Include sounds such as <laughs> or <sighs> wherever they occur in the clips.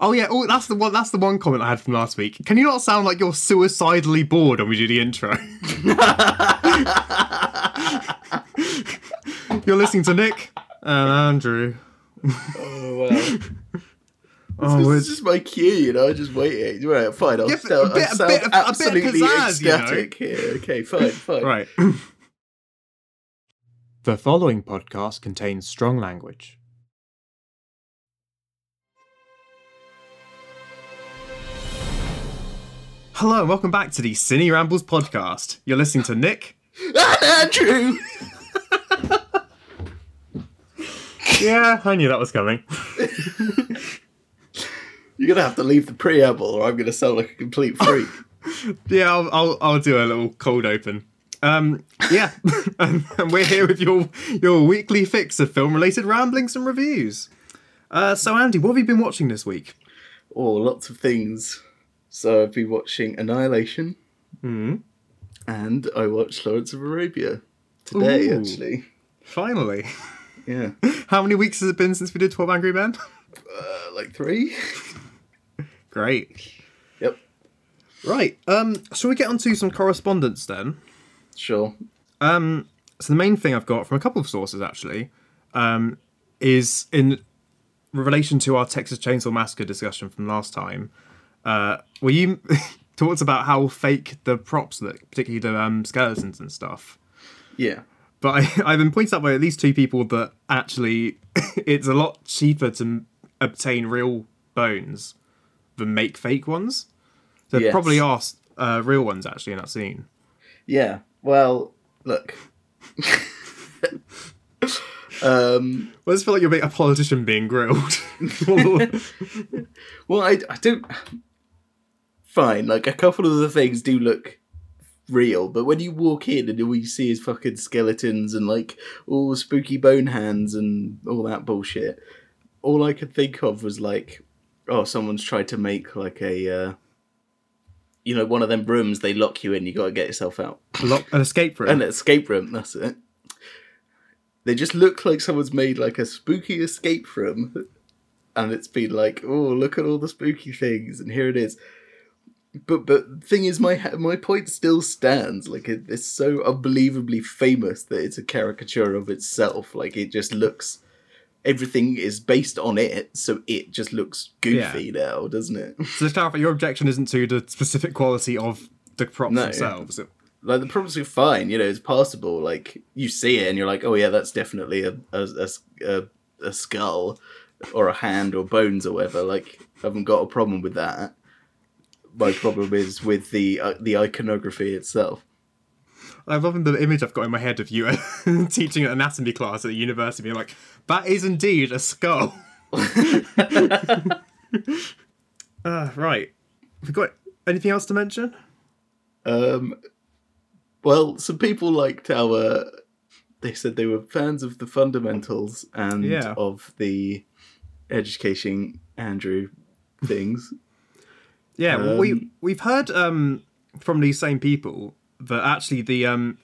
Oh yeah, oh that's the one. That's the one comment I had from last week. Can you not sound like you're suicidally bored when we do the intro? <laughs> you're listening to Nick and Andrew. Oh well. <laughs> Oh, this is just my cue, you know. I'm just waiting. Right, fine. I'll, Yeah, but st- a bit- I'll a sound bit of- a bit of absolutely pizzazz, you know? ecstatic here. Okay, fine, fine. right. <laughs> the following podcast contains strong language. Hello and welcome back to the Cine Rambles podcast. You're listening to Nick. <laughs> Andrew. Yeah, I knew that was coming. <laughs> You're gonna have to leave the preamble, or I'm gonna sound like a complete freak. <laughs> Yeah, I'll, I'll, I'll do a little cold open. Um, yeah, and, and we're here with your your weekly fix of film related ramblings and reviews. Uh, so Andy, what have you been watching this week? oh, lots of things. So I've been watching Annihilation, Hmm. and I watched Lawrence of Arabia today. Ooh. Actually, Finally, yeah, <laughs> how many weeks has it been since we did Twelve Angry Men? uh, like three. <laughs> Great. Yep, Right. Um, shall we get onto some correspondence then? sure. Um, so the main thing I've got from a couple of sources actually, um, is in relation to our Texas Chainsaw Massacre discussion from last time. Uh, you <laughs> talked about how fake the props look, particularly the um, skeletons and stuff. Yeah, But I, <laughs> I've been pointed out by at least two people that actually <laughs> it's a lot cheaper to m- obtain real bones than make fake ones. So Yes. probably are uh, real ones actually in that scene. yeah. Well, look. um. Well, I just feel like you're being a politician being grilled. Well, I, I don't. Fine, like a couple of the things do look real, but when you walk in and all you see is fucking skeletons and like all spooky bone hands and all that bullshit, all I could think of was like, oh, someone's tried to make like a, uh, you know, one of them rooms they lock you in. You got to get yourself out. Lock, an escape room. An escape room. That's it. They just look like someone's made like a spooky escape room, and it's been like, oh, look at all the spooky things, and here it is. But but thing is, my my point still stands. Like it, it's so unbelievably famous that it's a caricature of itself. Like it just looks. Everything is based on it, so it just looks goofy now, doesn't it? So to clarify, your objection isn't to the specific quality of the props No. themselves. It- like the props are fine, you know, it's passable. Like you see it and you're like, oh yeah, that's definitely a a, a, a, a skull or a hand or bones or whatever. Like I haven't got a problem with that. My problem is with the uh, the iconography itself. I'm loving the image I've got in my head of you <laughs> teaching an anatomy class at the university, being like, "That is indeed a skull." <laughs> uh, right. Have we got anything else to mention? Um, well, some people liked our. They said they were fans of the fundamentals and Yeah. of the education Andrew things. Yeah, well, we Um, we've heard um, from these same people that actually the um,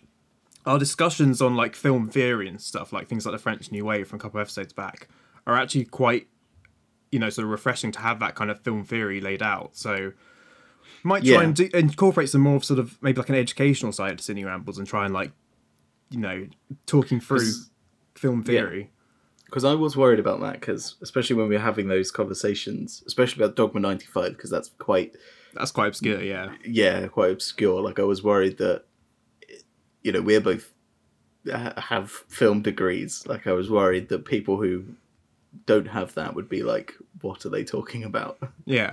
our discussions on like film theory and stuff, like things like the French New Wave from a couple of episodes back, are actually quite you know sort of refreshing to have that kind of film theory laid out. So might try Yeah. and do, incorporate some more of sort of maybe like an educational side to Cine Rambles and try and like you know talking through film theory. Because I was worried about that because especially when we were having those conversations, especially about Dogma ninety five, because that's quite That's quite obscure, yeah. yeah quite obscure. Like I was worried that you know we're both have film degrees. Like I was worried that people who don't have that would be like, what are they talking about? <laughs> Yeah.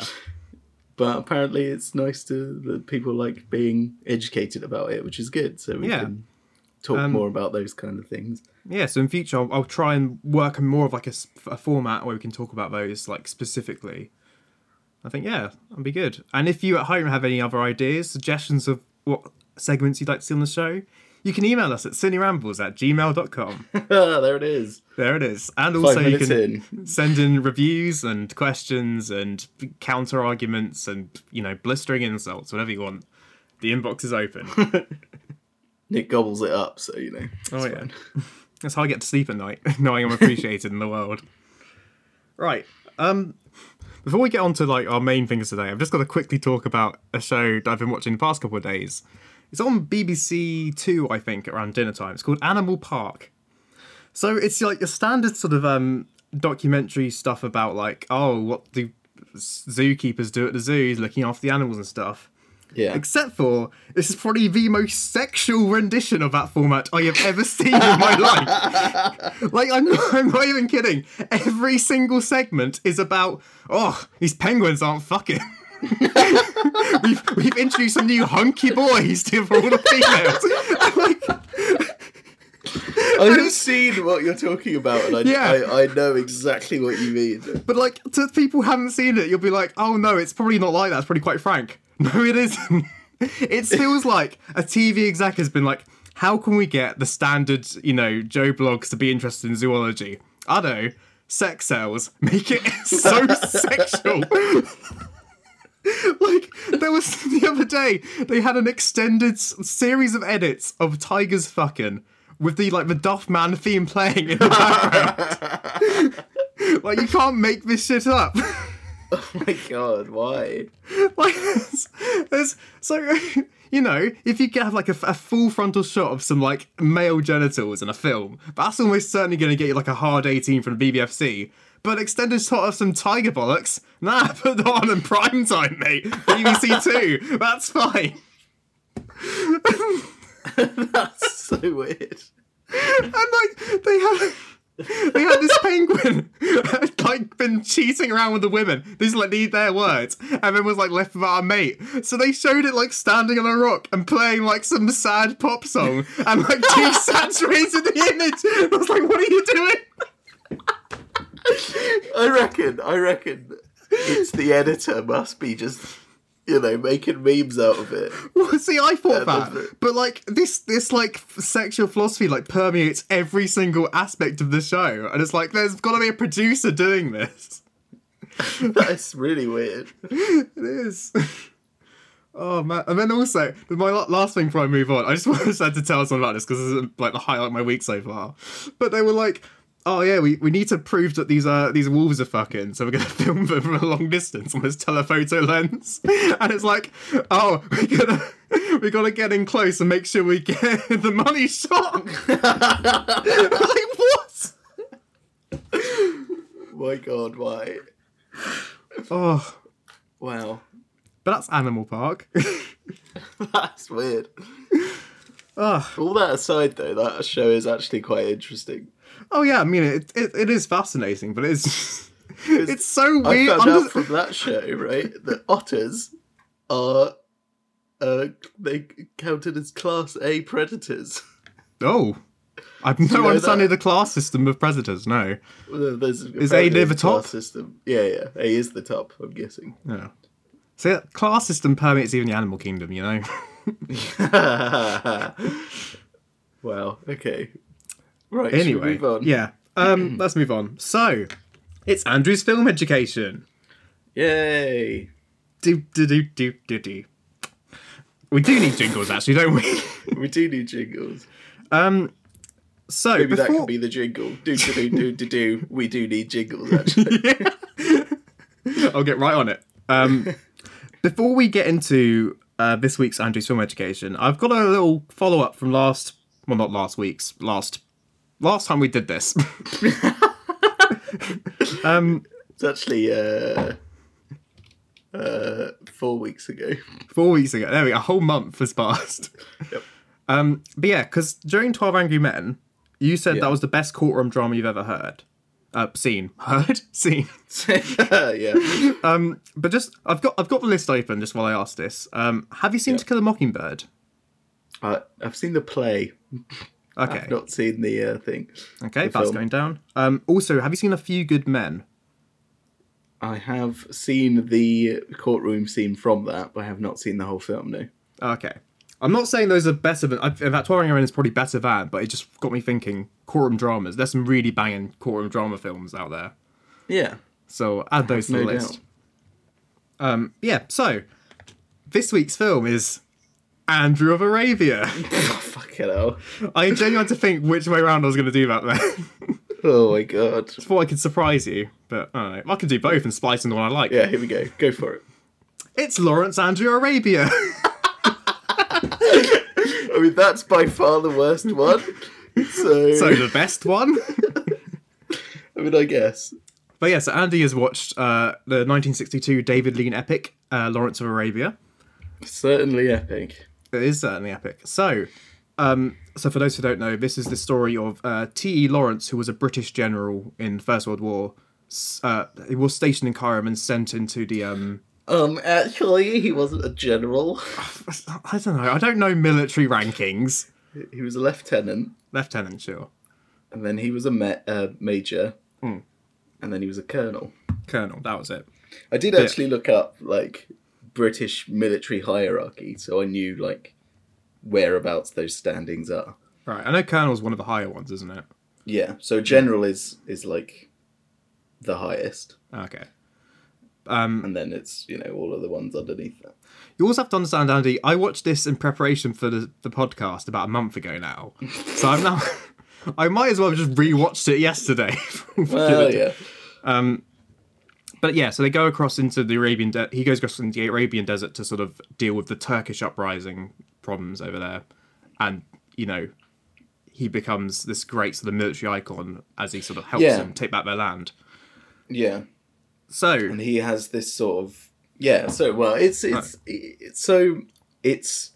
But apparently, it's nice to that people like being educated about it, which is good. So we Yeah. can talk Um, more about those kind of things. Yeah, so in future I'll, I'll try and work on more of like a format where we can talk about those like specifically. I think yeah, that'd be good. And if you at home have any other ideas, suggestions of what segments you'd like to see on the show, you can email us at cinerambles at gmail.com. <laughs> there it is. there it is. And also you can in. send in reviews and questions and counter arguments and you know blistering insults, whatever you want. The inbox is open. <laughs> Nick gobbles it up, so you know. Oh yeah, <laughs> that's how I get to sleep at night, <laughs> knowing I'm appreciated in the world. Right. Um, before we get on to like our main things today, I've just got to quickly talk about a show that I've been watching the past couple of days. It's on BBC Two, I think, around dinner time. It's called Animal Park. So it's like your standard sort of um documentary stuff about like oh what do zookeepers do at the zoos, looking after the animals and stuff. Yeah. Except for this is probably the most sexual rendition of that format I have ever seen in my <laughs> life. like I'm, I'm not even kidding. Every single segment is about oh these penguins aren't fucking. <laughs> we've we've introduced some new hunky boys to for all the females. <laughs> like, I've seen what you're talking about, and I, Yeah. I, I know exactly what you mean. but like to people who haven't seen it, you'll be like, oh no, it's probably not like that. It's probably quite frank. No, it isn't. <laughs> it feels like a TV exec has been like, how can we get the standard, you know, Joe Bloggs to be interested in zoology? I don't know, sex cells. <laughs> Make it so sexual. <laughs> like there was the other day they had an extended series of edits of tigers fucking with the like the Duff Man theme playing in the background. like you can't make this shit up. <laughs> Oh my god, why? like there's, there's so <laughs> you know if you could have like a, a full frontal shot of some like male genitals in a film that's almost certainly going to get you like a hard 18 from the bbfc but extended shot of some tiger bollocks nah <laughs> put that on in prime time mate bbc 2 that's fine That's so weird. and like they had <laughs> they had this penguin had, <laughs> like been cheating around with the women. These like the, their words, and then was like left without our mate. So they showed it like standing on a rock and playing like some sad pop song and like <laughs> desaturated the image. I was like, what are you doing? I reckon, I reckon it's the editor must be just, you know, making memes out of it. <laughs> Well, see, I thought Yeah, that, it. but like this, this like sexual philosophy like permeates every single aspect of the show, and it's like there's got to be a producer doing this. <laughs> That's really weird. <laughs> It is. Oh man! And then also, my last thing before I move on, I just wanted to tell someone about this because this is like the highlight of my week so far. But they were like, "Oh yeah, we, we need to prove that these uh these wolves are fucking, so we're gonna <laughs> film them from a long distance on this telephoto lens." <laughs> And it's like, "Oh, <laughs> we gotta we gotta get in close and make sure we get the money shot." like what? My god, why? Oh, Wow. but that's Animal Park. That's weird. Ugh. All that aside, though, that show is actually quite interesting. Oh yeah, I mean it, it, it is fascinating, but it's <laughs> it's so I weird. found I'm out just- from that show, right, that otters are uh, they counted as class A predators. <laughs> Oh, I've you no know understanding that? the class system of predators. No. Well, There's Is A near the top? System. Yeah, yeah. A is the top. I'm guessing. Yeah. So class system permeates even the animal kingdom. You know. <laughs> wow. Okay. Right. anyway, move on? yeah. Um, <clears throat> let's move on. So, it's Andrew's film education. Yay. Do do do do do do. We do need jingles, actually, don't we? <laughs> We do need jingles. Um. So Maybe that could be the jingle. Do do do do do do. We do need jingles <laughs> actually. I'll get right on it. Um, <laughs> before we get into uh, this week's Andrew's film education, I've got a little follow up from last, well, not last week's, last, last time we did this. <laughs> um, It's actually uh, uh, four weeks ago. four weeks ago. There we go. A whole month has passed. <laughs> Yep. Um, but yeah, because during Twelve Angry Men, you said Yeah. that was the best courtroom drama you've ever heard. Uh, seen, <laughs> heard, seen. yeah. Um, but just I've got I've got the list open just while I ask this. Um, have you seen. To Kill a Mockingbird? Uh, I've seen the play. Okay, I've not seen the uh, thing. okay, the that's film. going down. Um, also, have you seen A Few Good Men? I have seen the courtroom scene from that, but I have not seen the whole film. No. Okay. I'm not saying those are better than. In fact, Angry Men is probably better than, but it just got me thinking courtroom dramas. There's some really banging courtroom drama films out there. Yeah. So add those to no the doubt. list. Um, yeah, so this week's film is Andrew of Arabia. <laughs> Oh, fucking hell. I genuinely had to think which way around I was going to do that then. <laughs> Oh my god. I thought I could surprise you, but I don't know. I can do both and splice in the one I like. Yeah, here we go. Go for it. It's Lawrence Andrew Arabia. <laughs> I mean, that's by far the worst one. So, so the best one. I mean, I guess. But yeah, so Andy has watched uh, the 1962 David Lean epic, uh, Lawrence of Arabia. Certainly epic. It is certainly epic. So, um, so for those who don't know, this is the story of uh, T. E. Lawrence, who was a British general in First World War. Uh, he was stationed in Cairo and sent into the. Um, Um, actually, he wasn't a general. <sighs> I don't know. I don't know military rankings. He was a lieutenant, Lieutenant, sure. and then he was a ma- uh, major, Hmm. and then he was a colonel. Colonel, that was it. I did actually look up like British military hierarchy, so I knew like whereabouts those standings are. Right. I know Colonel's one of the higher ones, isn't it? Yeah, so general is is like the highest, Okay. Um, and then it's you know all of the ones underneath that. You also have to understand, Andy. I watched this in preparation for the, the podcast about a month ago now, so I'm now. <laughs> I might as well have just rewatched it yesterday. <laughs> Well, yeah, But yeah, so they go across into the Arabian. De- he goes across into the Arabian desert to sort of deal with the Turkish uprising problems over there, and you know, he becomes this great sort of military icon as he sort of helps Yeah. them take back their land. yeah. So and he has this sort of yeah so well it's it's, it's so it's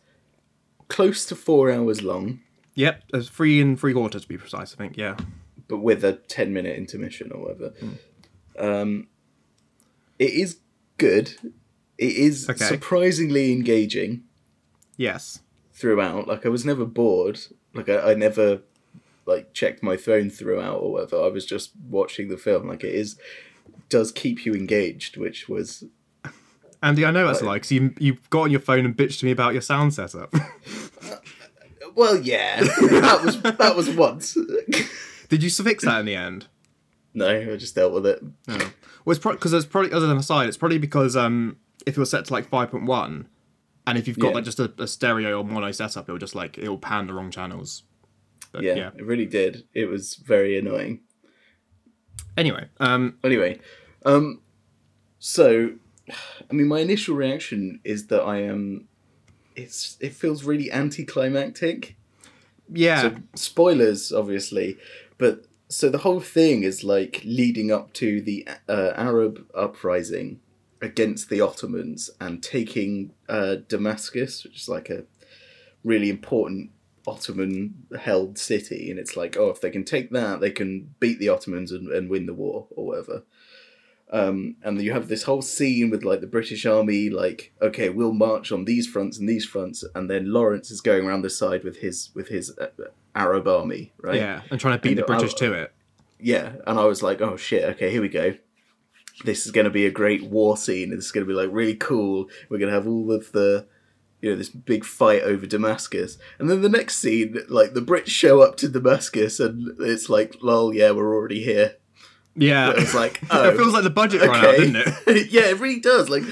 close to four hours long yep, there's three and three quarters to be precise. I think yeah. but with a 10 minute intermission or whatever Hmm. um it is good it is Okay. surprisingly engaging Yes. throughout like i was never bored like i, I never like checked my phone throughout or whatever i was just watching the film like it is does keep you engaged which was Andy, I know that's like, 'cause you you got on your phone and bitched to me about your sound setup. <laughs> well yeah that was that was once <laughs> Did you fix that in the end? <laughs> No, I just dealt with it. Well, it's probably because there's probably other than aside, it's probably because um if you're set to like five point one, and if you've got Yeah. like just a, a stereo or mono setup, it'll just like it'll pan the wrong channels. But, Yeah, yeah. it really did. It was very annoying. Anyway, um, Anyway, um, so, I mean, my initial reaction is that I am. It's it feels really anticlimactic. yeah, So spoilers, obviously, but so the whole thing is like leading up to the uh, Arab uprising against the Ottomans and taking uh, Damascus, which is like a really important Ottoman held city. And it's like, oh, if they can take that, they can beat the Ottomans and, and win the war or whatever. Um, and you have this whole scene with like the British army, like, okay, we'll march on these fronts and these fronts, and then Lawrence is going around the side with his with his uh, Arab army, right? yeah, and trying to beat And the British I- to it. yeah, and I was like, oh shit, okay, here we go. This is going to be a great war scene. This is going to be like really cool. We're going to have all of the, you know, this big fight over Damascus. And then the next scene, like the Brits show up to Damascus and it's like, lol, yeah, we're already here. Yeah, It's like, <laughs> oh, it feels like the budget ran out, didn't it? <laughs> yeah, it really does. Like,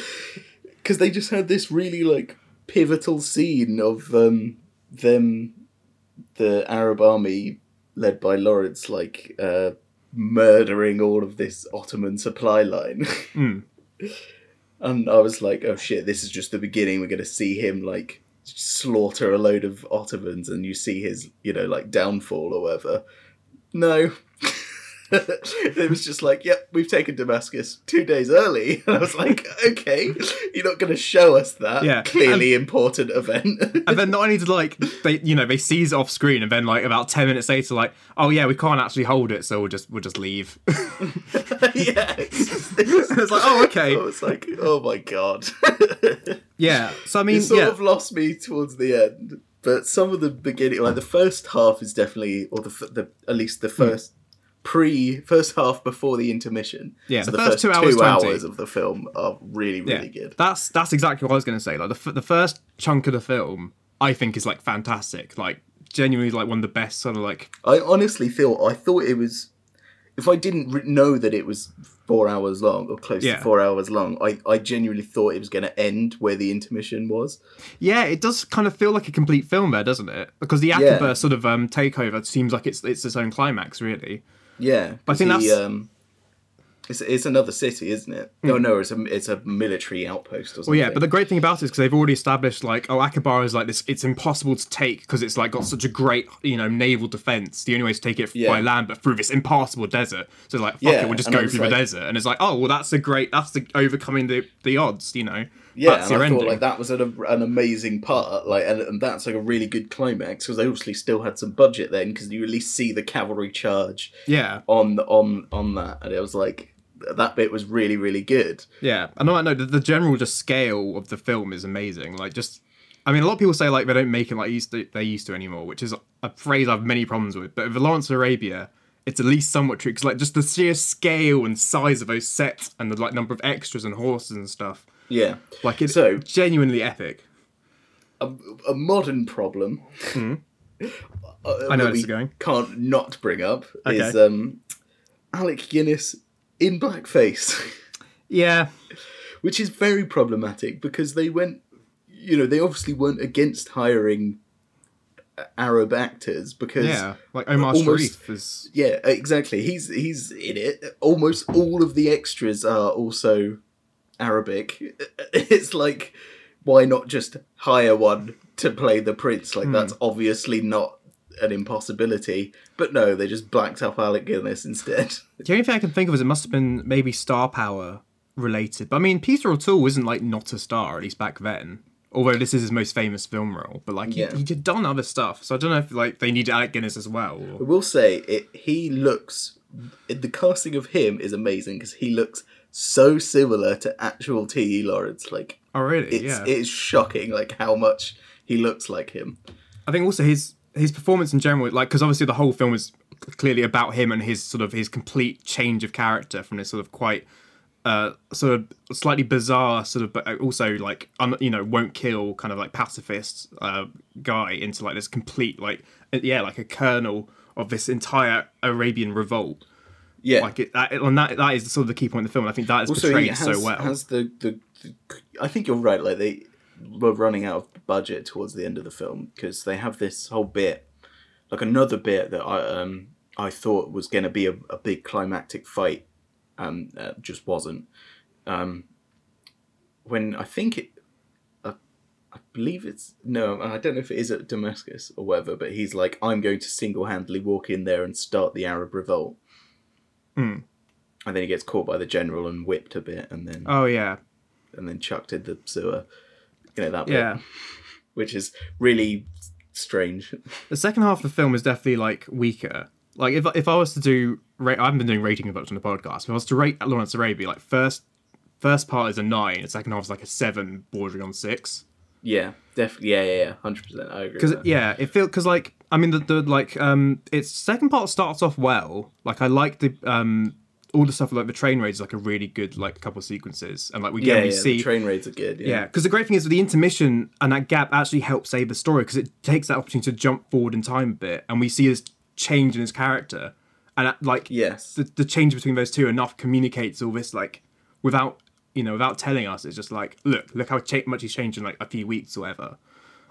because they just had this really like pivotal scene of um, them, the Arab army led by Lawrence, like uh, murdering all of this Ottoman supply line. <laughs> Mm. and I was like, oh shit, this is just the beginning. We're gonna see him like slaughter a load of Ottomans, and you see his, you know, like downfall or whatever. No. <laughs> it was just like, yep, we've taken Damascus two days early. <laughs> And I was like, okay, you're not going to show us that Yeah, clearly important event. <laughs> And then not only did like they, you know, they seize it off screen, and then like about ten minutes later, like, oh yeah, we can't actually hold it, so we'll just we'll just leave. yeah. It's, just- it's, it's like, oh okay, I was like, oh my god. yeah. So I mean, it sort yeah, of lost me towards the end. But some of the beginning, like the first half, is definitely, or the, the at least the hmm. first pre first half before the intermission. Yeah, so the the, first first, two two hours, hours, of the film are really really yeah. good. That's that's exactly what I was going to say. Like the f- the first chunk of the film, I think is like fantastic. Like genuinely, like one of the best sort of like I honestly thought I thought it was. If I didn't re- know that it was four hours long or close Yeah. to four hours long, I, I genuinely thought it was going to end where the intermission was. Yeah, it does kind of feel like a complete film there, doesn't it? Because the Yeah. Sort of um, takeover seems like it's it's its own climax, really. Yeah, I think he, that's- um, it's it's another city, isn't it? No, no, it's a it's a military outpost or something. Well, yeah, but the great thing about it is because they've already established like, oh, Aqaba is like this. It's impossible to take because it's like got such a great, you know, naval defense. The only way to take it Yeah. by land, but through this impassable desert. So like, fuck Yeah, it, we'll just go through the desert, and it's like, oh, well, that's a great, that's the overcoming the the odds, you know. Yeah, and I ending. thought like that was an, an amazing part, like, and, and that's like a really good climax because they obviously still had some budget then because you at least see the cavalry charge Yeah, on on on that, and it was like that bit was really really good. yeah. And that note, the, the general just scale of the film is amazing. Like, just, I mean, a lot of people say like they don't make it like used to, they used to anymore, which is a phrase I have many problems with. But with Lawrence of Arabia, it's at least somewhat true because like just the sheer scale and size of those sets and the like number of extras and horses and stuff, Yeah, like it's So- genuinely epic. a, a modern problem. <laughs> uh, Hmm. I know that where this is going. Can't not bring up is um, Alec Guinness in blackface. <laughs> Yeah, which is very problematic because they went you know they obviously weren't against hiring arab actors because yeah. Like Omar almost- Sharif is. yeah, exactly he's he's in it almost all of the extras are also arabic <laughs> it's like why not just hire one to play the prince like hmm. that's obviously not an impossibility but no they just blacked up alec guinness instead <laughs> The only thing I can think of is it must have been maybe star power related. But I mean, Peter O'Toole isn't like not a star, at least back then. Although this is his most famous film role, but like Yeah. he, he did done other stuff, so I don't know if like they needed Alec Guinness as well. I Or... will say it. He looks. The casting of him is amazing because he looks so similar to actual T. E. Lawrence. Like Oh really? it's yeah. it's shocking. Like how much he looks like him. I think also his his performance in general, like because obviously the whole film is clearly about him and his sort of his complete change of character from this sort of quite uh sort of slightly bizarre sort of but also like un, you know won't kill kind of like pacifist uh guy into like this complete like yeah like a kernel of this entire Arabian revolt Yeah. like it that, and that that is sort of the key point of the film I think that is also, portrayed has, so well has the, the the. I think you're right. Like they were running out of budget towards the end of the film because they have this whole bit, like another bit that I um I thought was going to be a, a big climactic fight, um, uh, just wasn't. Um, when I think it, uh, I believe it's no, I don't know if it is at Damascus or whatever, but he's like, I'm going to single handedly walk in there and start the Arab revolt. Hmm. And then he gets caught by the general and whipped a bit, and then oh yeah and then chucked in the sewer. You know that bit, yeah which is really strange. The second half of the film is definitely like weaker. Like if if I was to do, I haven't been doing rating of much on the podcast. If I was to rate Lawrence Arabia, like first first part is a nine, the second half is like a seven, bordering on six. Yeah, definitely. Yeah, yeah, yeah, hundred percent. I agree. Because yeah, it feels because like I mean the, the like um its second part starts off well. Like I like the um all the stuff like the train raids like a really good like couple of sequences and like we get yeah, yeah, see the train raids are good. Yeah, Yeah, because the great thing is the intermission and that gap actually helps save the story because it takes that opportunity to jump forward in time a bit, and we see this change in his character, and uh, like yes, the, the change between those two enough communicates all this like without you know without telling us. It's just like look, look how much he's changed in like a few weeks or whatever.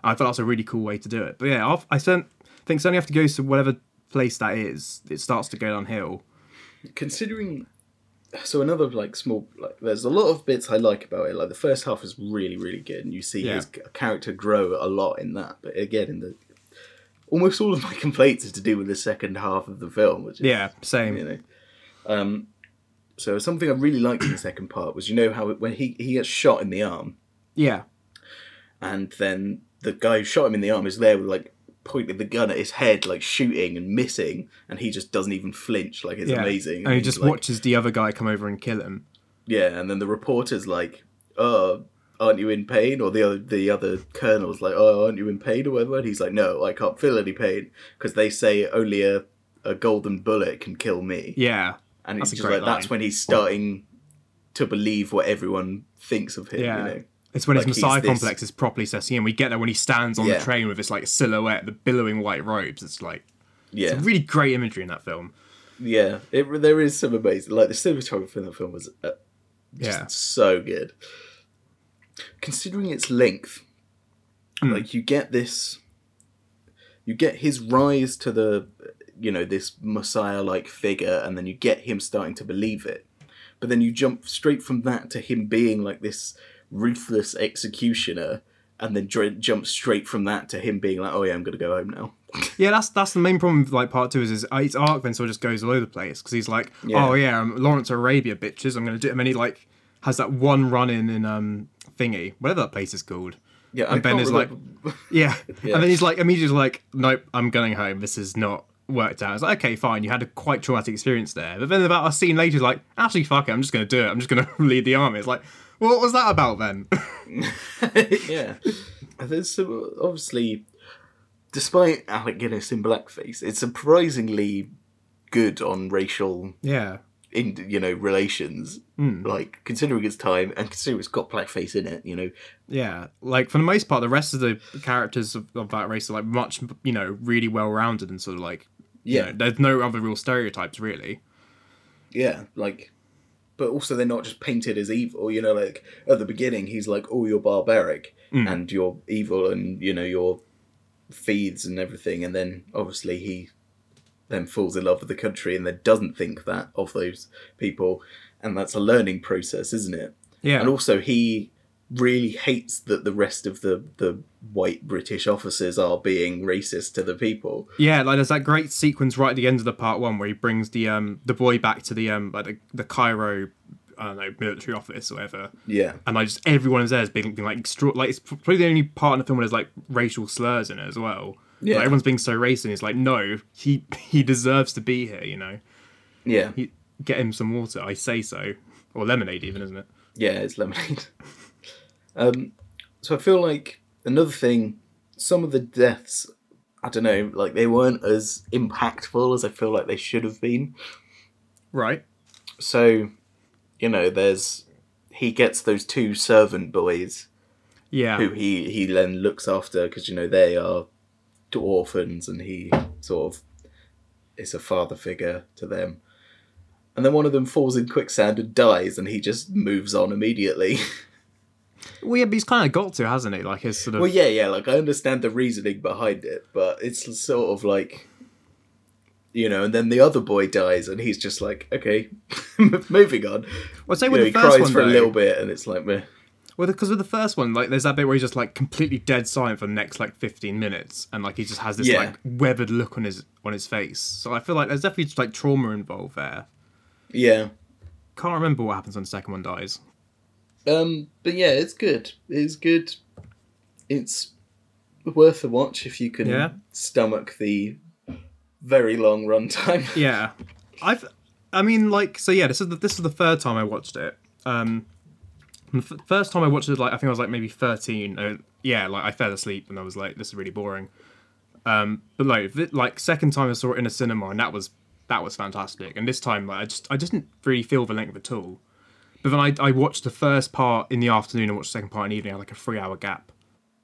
I thought that was a really cool way to do it. But yeah, I'll, I certainly think certainly have to go to whatever place that is. It starts to go downhill. considering. So another like small like there's a lot of bits I like about it. Like the first half is really really good, and you see Yeah. his character grow a lot in that. But again, in the almost all of my <laughs> complaints is to do with the second half of the film, which is Yeah, same. you know. Um, so something I really liked in the second part was you know how it, when he he gets shot in the arm, Yeah, and then the guy who shot him in the arm is there with like pointing the gun at his head, like shooting and missing, and he just doesn't even flinch. Like it's yeah. amazing. And he just like, watches the other guy come over and kill him. Yeah, and then the reporter's like, "Oh, aren't you in pain?" Or the other the other colonel's like, "Oh, aren't you in pain?" or whatever. And he's like, "No, I can't feel any pain because they say only a a golden bullet can kill me." Yeah, and it's just like that's when he's starting to believe what everyone thinks of him. Yeah. You know? It's when Like, his Messiah this- complex is properly setting in. We get there when he stands on Yeah. the train with this like silhouette, the billowing white robes. It's like Yeah, really great imagery in that film. yeah. It, there is some amazing, like the cinematography in the film was uh, just Yeah. so good. Considering its length, Mm. like you get this, you get his rise to the, you know this messiah like figure and then you get him starting to believe it but then you jump straight from that to him being like this ruthless executioner and then dr- jump straight from that to him being like oh yeah i'm gonna go home now <laughs> Yeah, that's that's the main problem with like part two is his, his arc then sort of just goes all over the place because he's like, Yeah. oh yeah, I'm Lawrence of Arabia, bitches, I'm gonna do. it. And then he like has that one run in in um thingy, whatever that place is called. yeah And Ben can't is like- <laughs> Yeah. <laughs> Yeah. and then he's like immediately like, nope, I'm going home. This is not worked out. It's like, okay, fine, you had a quite traumatic experience there. But then about a scene later, he's like, actually, fuck it, I'm just gonna do it. I'm just gonna lead the army. It's like, what was that about then? <laughs> yeah. There's some, obviously, despite Alec Guinness in blackface, it's surprisingly good on racial, yeah. in you know, relations. Hmm. Like considering its time and considering it's got blackface in it, you know. Yeah, like for the most part, the rest of the characters of, of that race are like much, you know, really well rounded and sort of like, you Yeah. know, there's no other real stereotypes really. Yeah, like, but also they're not just painted as evil. You know, like at the beginning, he's like, "Oh, you're barbaric mm. and you're evil, and you know you're thieves and everything." And then obviously he then falls in love with the country and then doesn't think that of those people, and that's a learning process, isn't it? Yeah, And also he really hates that the rest of the the white British officers are being racist to the people. yeah, like there's that great sequence right at the end of the part one where he brings the um the boy back to the um like the, the Cairo, I don't know, military office or whatever, Yeah, and like just everyone is there is being, being like extra, like it's probably the only part in the film where there's like racial slurs in it as well. Yeah. like, everyone's being so racist. and It's like no, he he deserves to be here. You know, yeah. he, get him some water. I say so, or lemonade even, isn't it? Yeah, it's lemonade. <laughs> um, so I feel like another thing, some of the deaths, I don't know, like they weren't as impactful as I feel like they should have been. Right. So, you know, there's he gets those two servant boys Yeah. who he he then looks after because you know they are orphans and he sort of is a father figure to them. And then one of them falls in quicksand and dies, and he just moves on immediately. <laughs> Well, yeah, but he's kind of got to, hasn't he? Like his sort of. Well, yeah, yeah. Like I understand the reasoning behind it, but it's sort of like, you know. And then the other boy dies, and he's just like, okay, <laughs> moving on. well, say You with know, the he first cries one, for a little bit, and it's like, meh. Well, because with the first one, like, there's that bit where he's just like completely dead silent for the next like 15 minutes, and like he just has this Yeah. like weathered look on his on his face. So I feel like there's definitely just like trauma involved there. yeah. Can't remember what happens when the second one dies. Um, but yeah, it's good. It's good. It's worth a watch if you can Yeah. stomach the very long runtime. <laughs> Yeah, I've. I mean, like, so yeah, this is the, this is the third time I watched it. Um, the f- first time I watched it, like, I think I was like maybe 13. Uh, yeah, like I fell asleep and I was like, this is really boring. Um, but like, vi- like second time I saw it in a cinema and that was that was fantastic. And this time, like, I just I didn't really feel the length at all. But then I I watched the first part in the afternoon and watched the second part in the evening. I had like a three hour gap,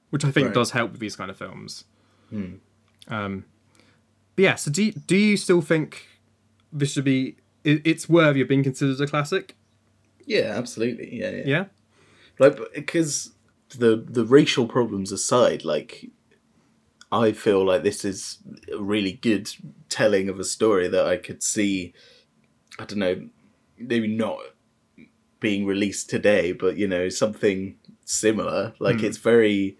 which I think Right. does help with these kind of films. Um, but yeah, so do you, do you still think this should be? It, it's worthy of being considered a classic. yeah, absolutely. Yeah, yeah. Yeah. like because the the racial problems aside like i feel like this is a really good telling of a story that i could see i don't know maybe not being released today but you know something similar like hmm. it's very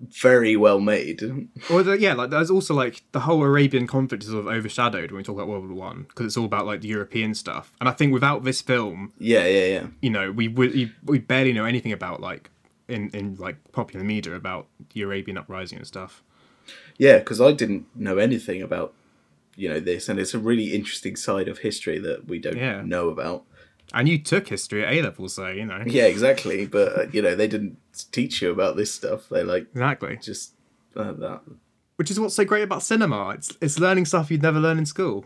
very well made Or the, yeah, like there's also like the whole Arabian conflict is sort of overshadowed when we talk about World War One because it's all about like the European stuff. And I think without this film, yeah yeah yeah you know, we would we, we barely know anything about like in in like popular media about the Arabian uprising and stuff. yeah because i didn't know anything about you know this and it's a really interesting side of history that we don't Yeah. know about And you took history at A level, so you know Yeah, exactly. But uh, you know, they didn't teach you about this stuff. They like exactly. just uh, that. Which is what's so great about cinema. It's it's learning stuff you'd never learn in school.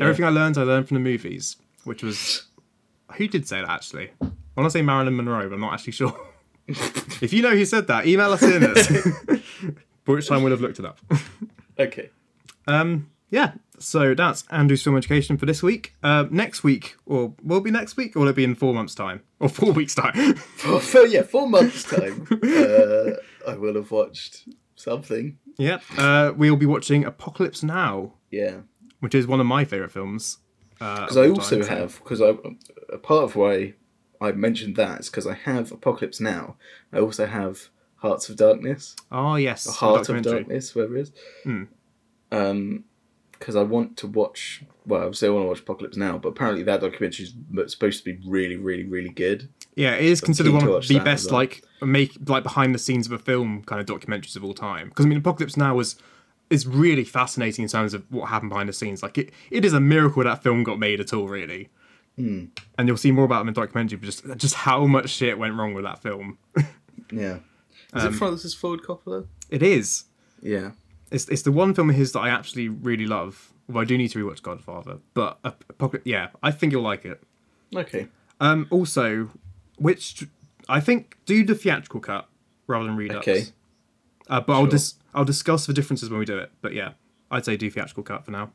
Everything I learned, I learned from the movies, which was who did say that actually? I want to say Marilyn Monroe, but I'm not actually sure. <laughs> if you know who said that, email us in. By which time we'll have looked it up. Okay. Um, yeah, so that's Andrew's film education for this week. Uh, next week, or will it be next week, or will it be in four months' time, or four <laughs> weeks' time? For yeah, four months time, uh, I will have watched something. Yeah. Uh, we'll be watching Apocalypse Now, Yeah. which is one of my favorite films. Because Because I also have because I a part of why I mentioned that is because I have Apocalypse Now. I also have Hearts of Darkness, Oh yes, the Heart of. Darkness, whatever it is. Hmm. Um, because I want to watch. Well, obviously I want to watch Apocalypse Now, but apparently that documentary is supposed to be really, really, really good. Yeah, it is considered one of the best well. like make like behind the scenes of a film kind of documentaries of all time. Because I mean, Apocalypse Now was is really fascinating in terms of what happened behind the scenes. Like it, it is a miracle that film got made at all, really. Hmm. And you'll see more about it in the documentary, but just just how much shit went wrong with that film. <laughs> Yeah. Is Um, it Francis Ford Coppola? It is. Yeah. It's it's the one film of his that I actually really love. Well, I do need to rewatch Godfather, but Ap- Apocalypse, yeah, I think you'll like it. Okay. Um, also, which I think do the theatrical cut rather than redux. Okay. Uh, but I'll Sure. dis- I'll discuss the differences when we do it. But yeah, I'd say do theatrical cut for now.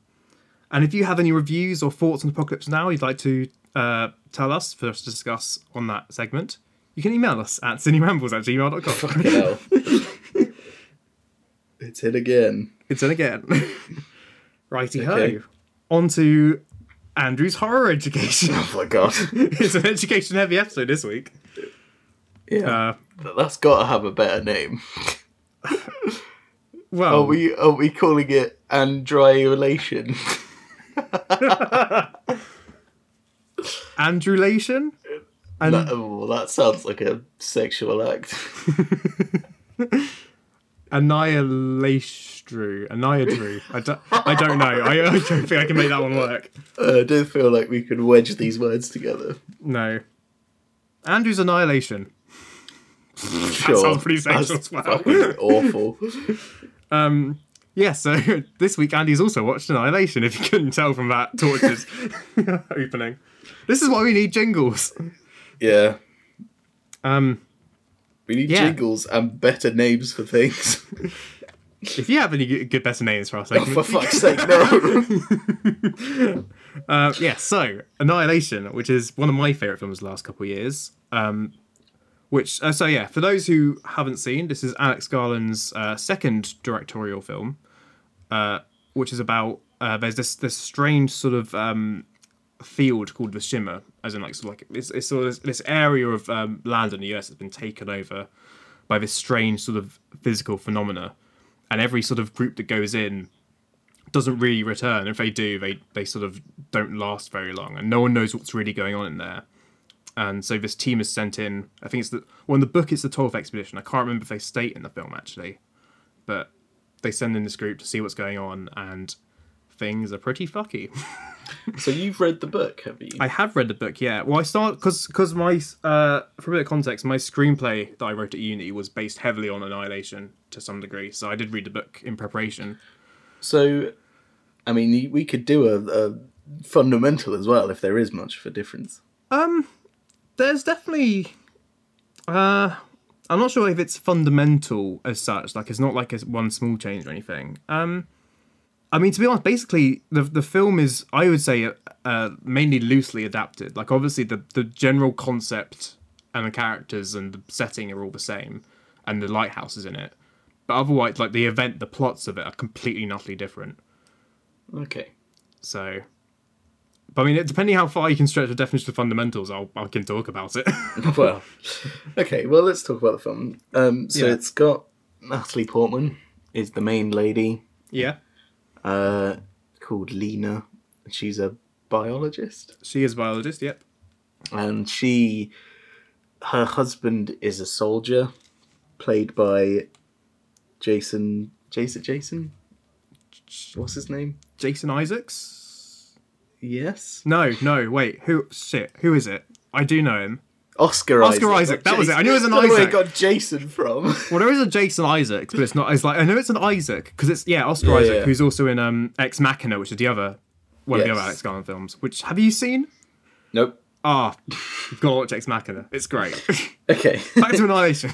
And if you have any reviews or thoughts on Apocalypse Now, you'd like to uh, tell us for us to discuss on that segment, you can email us at cinerambles at gmail.com. <laughs> It's it again. it's in again. <laughs> Righty ho. Okay. On to Andrew's horror education. <laughs> Oh my god. <laughs> it's an education heavy episode this week. Yeah. Uh, That's got to have a better name. well, Are we are we calling it andriolation? Andrewlation? And that, oh, that sounds like a sexual act. Annihilastru. Annihidru. I don't, I don't know. I, I don't think I can make that one work. Uh, I don't feel like we could wedge these words together. No. Andrew's Annihilation. Sure. sounds pretty sexual as well. awful. Um, yeah, so <laughs> this week Andy's also watched Annihilation, if you couldn't tell from that tortured <laughs> opening. This is why we need jingles. Yeah. Um, We need Yeah. jingles and better names for things. <laughs> if you have any good, better names for us, oh, for fuck's <laughs> sake, no. <laughs> Uh, yeah, so Annihilation, which is one of my favorite films the last couple of years. Um, which uh, so yeah, for those who haven't seen, this is Alex Garland's uh, second directorial film, uh, which is about uh, there's this this strange sort of um, field called the Shimmer, as in like sort of like it's, it's sort of this, this area of um, land in the US that's been taken over by this strange sort of physical phenomena, and every sort of group that goes in doesn't really return. If they do, they they sort of don't last very long, and no one knows what's really going on in there. And so this team is sent in. I think it's the well in the book it's the twelfth expedition. I can't remember if they state in the film actually, but they send in this group to see what's going on, and things are pretty fucky. <laughs> so you've read the book, have you? I have read the book, yeah. Well, I start because because my uh for a bit of context, my screenplay that I wrote at uni was based heavily on Annihilation to some degree, so I did read the book in preparation. So, I mean, we could do a, a fundamental as well if there is much of a difference. Um, there's definitely. Uh, I'm not sure if it's fundamental as such. Like, it's not like a one small change or anything. Um, I mean, to be honest, basically the the film is, I would say, uh, mainly loosely adapted. Like, obviously, the the general concept and the characters and the setting are all the same, and the lighthouse is in it. But otherwise, like the event, the plots of it are completely and utterly different. Okay. So, but I mean, depending how far you can stretch the definition of fundamentals, I'll I can talk about it. <laughs> <laughs> well, okay. Well, let's talk about the film. Um, so Yeah. it's got Natalie Portman is the main lady, yeah, uh, called Lena. She's a biologist, she is a biologist. Yep. and she, her husband is a soldier, played by Jason. Jason. Jason. What's his name? Jason Isaacs. Yes. No, no, wait. Who? Shit. Who is it? I do know him. Oscar, Oscar Isaac. Isaac, that was it. I knew it was an Don't where I Isaac. got Jason from. <laughs> Well, there is a Jason Isaacs, but it's not. It's like I know it's an Isaac because it's yeah Oscar Yeah, Isaac, yeah. who's also in um Ex Machina, which is the other one of the other Alex Garland films. Which have you seen? nope. Ah, you've got to watch Ex Machina. It's great. <laughs> Okay. <laughs> Back to Annihilation.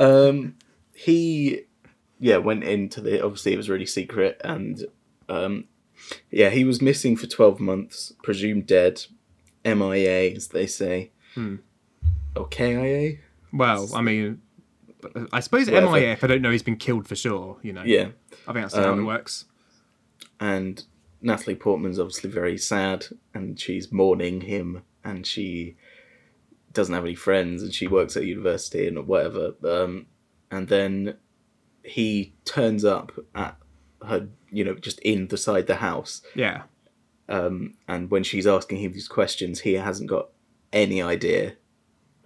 Um, he, yeah, went into the. Obviously, it was really secret, and um, yeah, he was missing for twelve months, presumed dead, MIA, as they say, Hmm. Or KIA. Well, I mean, I suppose Whatever. MIA if I don't know he's been killed for sure. You know. Yeah. I think that's how it Um, works. and Natalie Portman's obviously very sad and she's mourning him and she doesn't have any friends and she works at university and whatever um, and then he turns up at her you know just in inside the house Yeah. um, and when she's asking him these questions he hasn't got any idea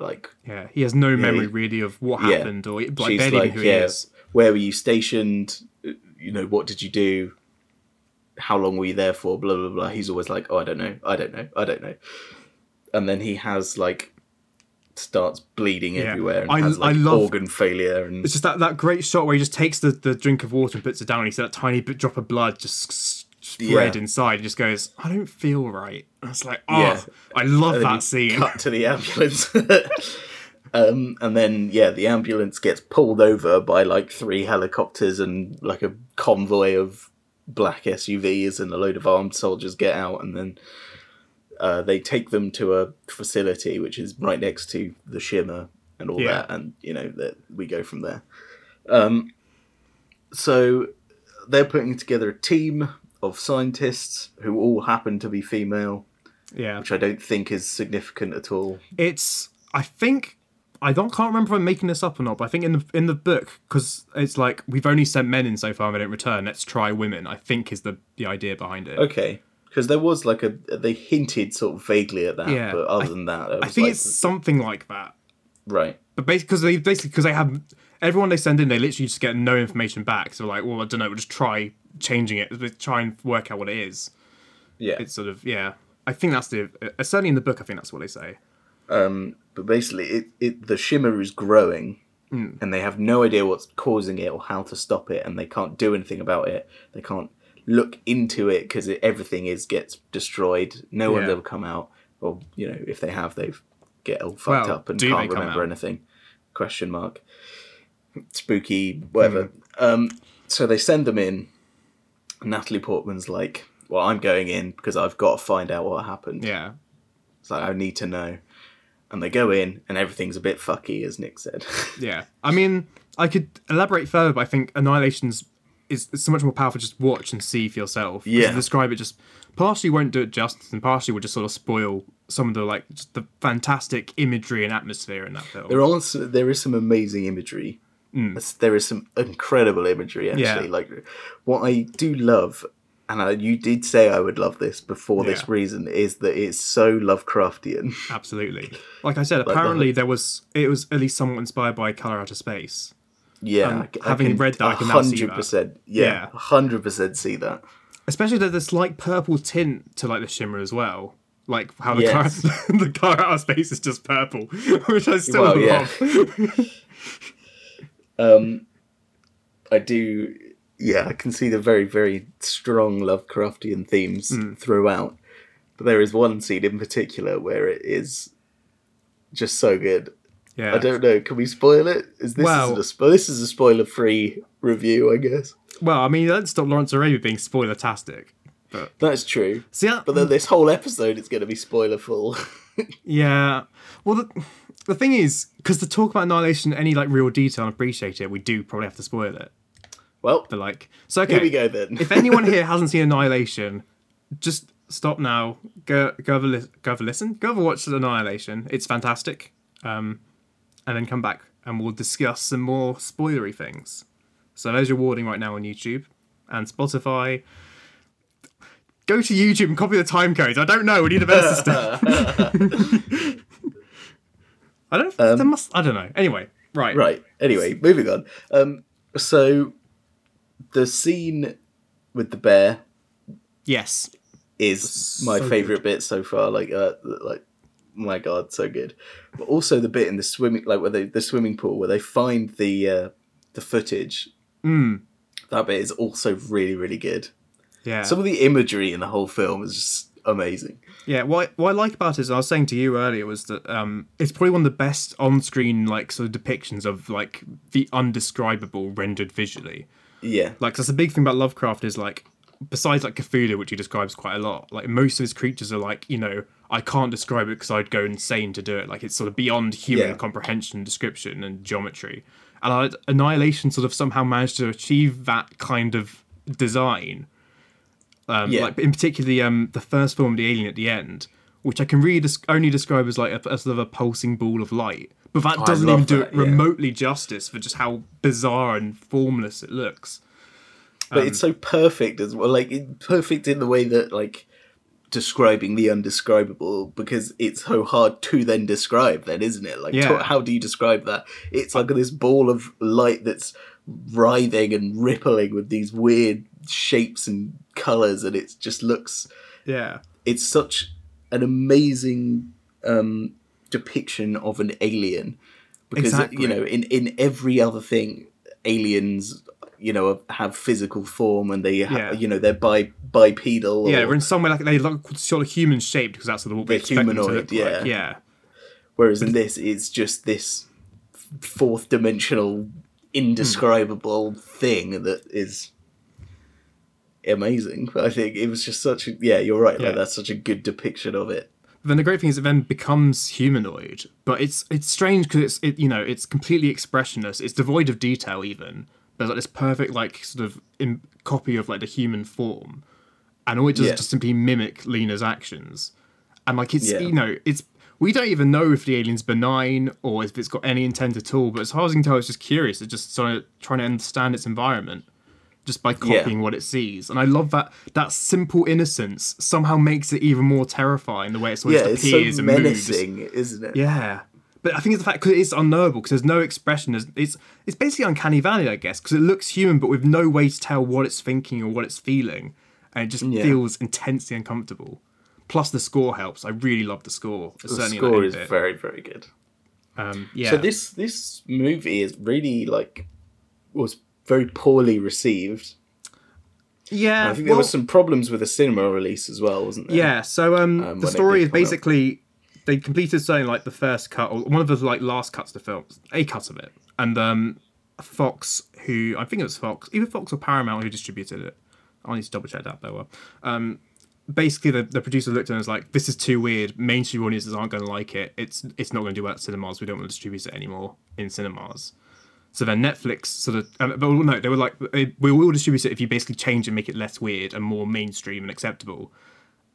like Yeah. He has no memory he- really of what Yeah. happened or like she's barely like who yeah he is. where were you stationed you know what did you do how long were you there for blah blah blah he's always like oh i don't know i don't know i don't know and then he has like starts bleeding Yeah. everywhere and I- has like I love- organ failure and It's just that, that great shot where he just takes the, the drink of water and puts it down. And you see that tiny bit drop of blood just spread Yeah. inside. And just goes, I don't feel right. It's like, oh, Yeah. I love that scene. cut to the ambulance <laughs> um, and then yeah the ambulance gets pulled over by like three helicopters and like a convoy of black suvs and a load of armed soldiers get out and then uh, they take them to a facility which is right next to the shimmer and all Yeah. that and you know that we go from there um, so they're putting together a team of scientists who all happen to be female Yeah. which I don't think is significant at all. It's, I think, I don't can't remember if I'm making this up or not, but I think in the in the book because it's like we've only sent men in so far and they don't return. Let's try women. I think is the the idea behind it. Okay, because there was like a they hinted sort of vaguely at that, Yeah, but other I- than that, I think like, it's something like that. right. But basically, because they basically because they have everyone they send in, they literally just get no information back. So like, well, I don't know, we'll just try changing it, try and work out what it is. Yeah, It's sort of yeah. I think that's the uh, certainly in the book. I think that's what they say. um, but basically, it, it the shimmer is growing, Hmm. and they have no idea what's causing it or how to stop it, and they can't do anything about it. They can't look into it because everything is gets destroyed. No one's Yeah. ever come out, or you know, if they have, they've get all fucked Well, up and can't remember out? anything. Question mark. Spooky, whatever. Hmm. Um, so they send them in. Natalie Portman's like, "Well, I'm going in because I've got to find out what happened." Yeah, It's like I need to know. And they go in, and everything's a bit fucky, as Nick said. <laughs> yeah. I mean, I could elaborate further, but I think Annihilation's is, is so much more powerful. Just watch and see for yourself. Yeah. to describe it just partially won't do it justice, and partially will just sort of spoil some of the like just the fantastic imagery and atmosphere in that film. there are also, there is some amazing imagery. That's- There is some incredible imagery actually. Yeah. Like what I do love, and I, you did say I would love this before this reason, is that it's so Lovecraftian. Absolutely. Like I said, <laughs> the- apparently there was it was at least somewhat inspired by Color Out of Space. Yeah, Um, I c- I having can read that, I can now see that. hundred percent. Yeah, Yeah. hundred percent see that. Especially there's this like purple tint to like the shimmer as well. Like how the Yes. color <laughs> the color out of space is just purple, <laughs> which I still Well, yeah. Love. Um, I do. Yeah, I can see the very, very strong Lovecraftian themes Hmm. throughout. But there is one scene in particular where it is just so good. Yeah. I don't know. Can we spoil it? Is this Well- isn't a spo- This is a spoiler-free review, I guess. Well, I mean, that didn't stop Lawrence Arabia being spoiler-tastic. That's true. See, that, But then this whole episode is going to be spoiler-full. <laughs> yeah. Well, the, the thing is, because to talk about Annihilation in any like real detail and appreciate it, we do probably have to spoil it. well, But like, so okay. here we go then. if anyone here <laughs> hasn't seen Annihilation, just stop now. Go go have a, li- go have a listen. Go have a watch Annihilation. It's fantastic. Um, and then come back and we'll discuss some more spoilery things. So there's your warning right now on YouTube and Spotify. Go to YouTube and copy the time codes. I don't know. We need a better <laughs> system. <laughs> I don't. there must. I don't know. Anyway, right. Right. Anyway, moving on. Um, so the scene with the bear Yes. is my So favorite bit so far. Like, uh, like, my god, so good. But also the bit in the swimming, like where they the swimming pool where they find the uh, the footage. Mm. That bit is also really, really good. Yeah. Some of the imagery in the whole film is just amazing. Yeah, what what I like about it is I was saying to you earlier was that um, it's probably one of the best on-screen like sort of depictions of like the undescribable rendered visually. Yeah, Like that's a big thing about Lovecraft is like besides like Cthulhu, which he describes quite a lot. Like most of his creatures are like you know I can't describe it because I'd go insane to do it. Like it's sort of beyond human Yeah. comprehension, description, and geometry. And Annihilation sort of somehow managed to achieve that kind of design. Um, Yeah. Like in particular, the, um, the first film, the alien at the end, which I can really only describe as like a, sort of a pulsing ball of light. But that I doesn't even do that, it yeah. remotely justice for just how bizarre and formless it looks. but it's so perfect as well. Like perfect in the way that like describing the undescribable because it's so hard to then describe. Then isn't it? Like Yeah. to- how do you describe that? It's like this ball of light that's writhing and rippling with these weird shapes and colors, and it just looks. Yeah. It's such an amazing um, depiction of an alien because Exactly. you know in in every other thing aliens you know have physical form and they have Yeah. you know they're bi- bipedal Yeah, or- we're in some way like they look sort of human shaped because that's what them to humanoid, look yeah. like. Yeah. whereas in this it's just this fourth dimensional indescribable thing that is amazing <laughs> i think it was just such a yeah you're right Yeah. like that's such a good depiction of it then the great thing is it then becomes humanoid, but it's it's strange because it's it you know it's completely expressionless. It's devoid of detail even. There's like this perfect like sort of Im- copy of like the human form, and all it does Yeah. is just simply mimic Lena's actions, and like it's Yeah. you know it's we don't even know if the alien's benign or if it's got any intent at all. But as far as I can tell, it's just curious. It's just sort of trying to understand its environment just by Yeah. copying what it sees. And I love that that simple innocence somehow makes it even more terrifying the way it sort yeah of it's appears so and moves. menacing isn't it Yeah. But I think it's the fact because it's unknowable because there's no expression. There's, it's it's basically uncanny valley, I guess, because it looks human, but with no way to tell what it's thinking or what it's feeling, and it just Yeah. feels intensely uncomfortable. Plus, the score helps. I really love the score. the Certainly score is bit. very very good Um, yeah. So this this movie is really like was very poorly received. yeah. I think there well- was some problems with the cinema release as well, wasn't there? Yeah, so um, Um, the story is out. basically they completed saying like the first cut or one of the like last cuts to the film, a cut of it, and um, Fox, who I think it was Fox, either Fox or Paramount who distributed it. I need to double check that though. Um, basically the, the producer looked at it and was like, "This is too weird. Mainstream audiences aren't going to like it. It's it's not going to do well at cinemas. We don't want to distribute it anymore in cinemas." So then Netflix sort of, um, but no, they were like, "Eh, "We will distribute it if you basically change and make it less weird and more mainstream and acceptable."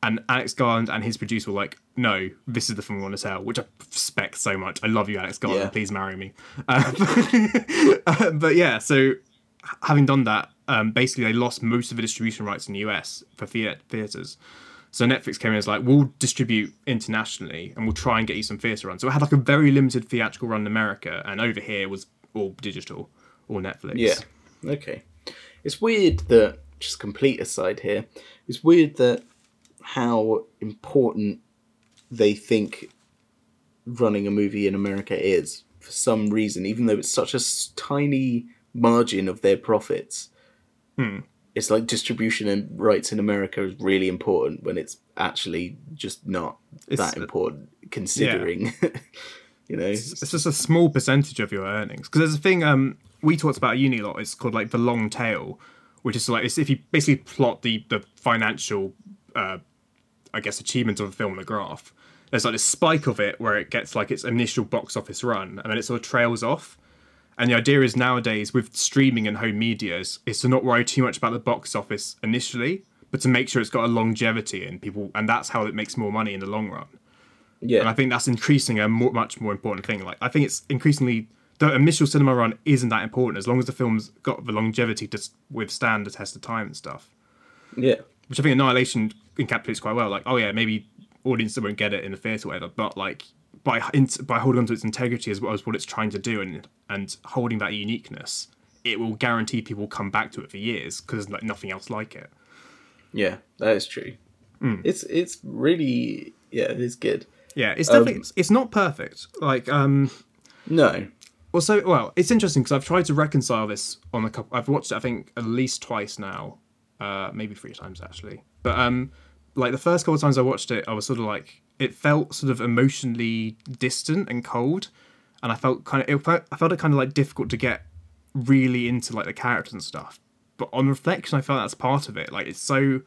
And Alex Garland and his producer were like, "No, this is the film we want to tell," which I respect so much. I love you, Alex Garland. Yeah. Please marry me. Uh, <laughs> uh, but yeah, so having done that, um, basically they lost most of the distribution rights in the US for thea- theaters. So Netflix came in and was like, we'll distribute internationally and we'll try and get you some theater run. So it had like a very limited theatrical run in America, and over here was all digital, or Netflix. Yeah. Okay. It's weird that just complete aside here. It's weird that how important they think running a movie in America is for some reason, even though it's such a tiny margin of their profits. Hmm. It's like distribution and rights in America is really important when it's actually just not It's- that important, considering. <laughs> you know, It's just a small percentage of your earnings. Because there's a thing um, we talked about at uni a lot. It's called like the long tail, which is like it's if you basically plot the the financial, uh, I guess, achievement of a film on a graph. There's like this spike of it where it gets like its initial box office run, and then it sort of trails off. And the idea is nowadays with streaming and home media is, is to not worry too much about the box office initially, but to make sure it's got a longevity and people, and that's how it makes more money in the long run. Yeah, And I think that's increasing a more, much more important thing. Like I think it's increasingly the initial cinema run isn't that important as long as the film's got the longevity to withstand the test of time and stuff. yeah, Which I think Annihilation encapsulates quite well. Like, oh yeah, maybe audiences won't get it in the theatre or whatever, but like by in, by holding on to its integrity as well as what it's trying to do and and holding that uniqueness, it will guarantee people come back to it for years because there's like nothing else like it. yeah. That is true. Hmm. It's it's really yeah, it is good. Yeah, it's Um, definitely it's not perfect. Like um No, Also, well, it's interesting because I've tried to reconcile this on a couple. I've watched it, I think, at least twice now, uh, maybe three times actually. But um, like the first couple of times I watched it, I was sort of like it felt sort of emotionally distant and cold, and I felt kind of it I felt it kind of like difficult to get really into like the characters and stuff. But on reflection, I felt that's part of it. Like it's so,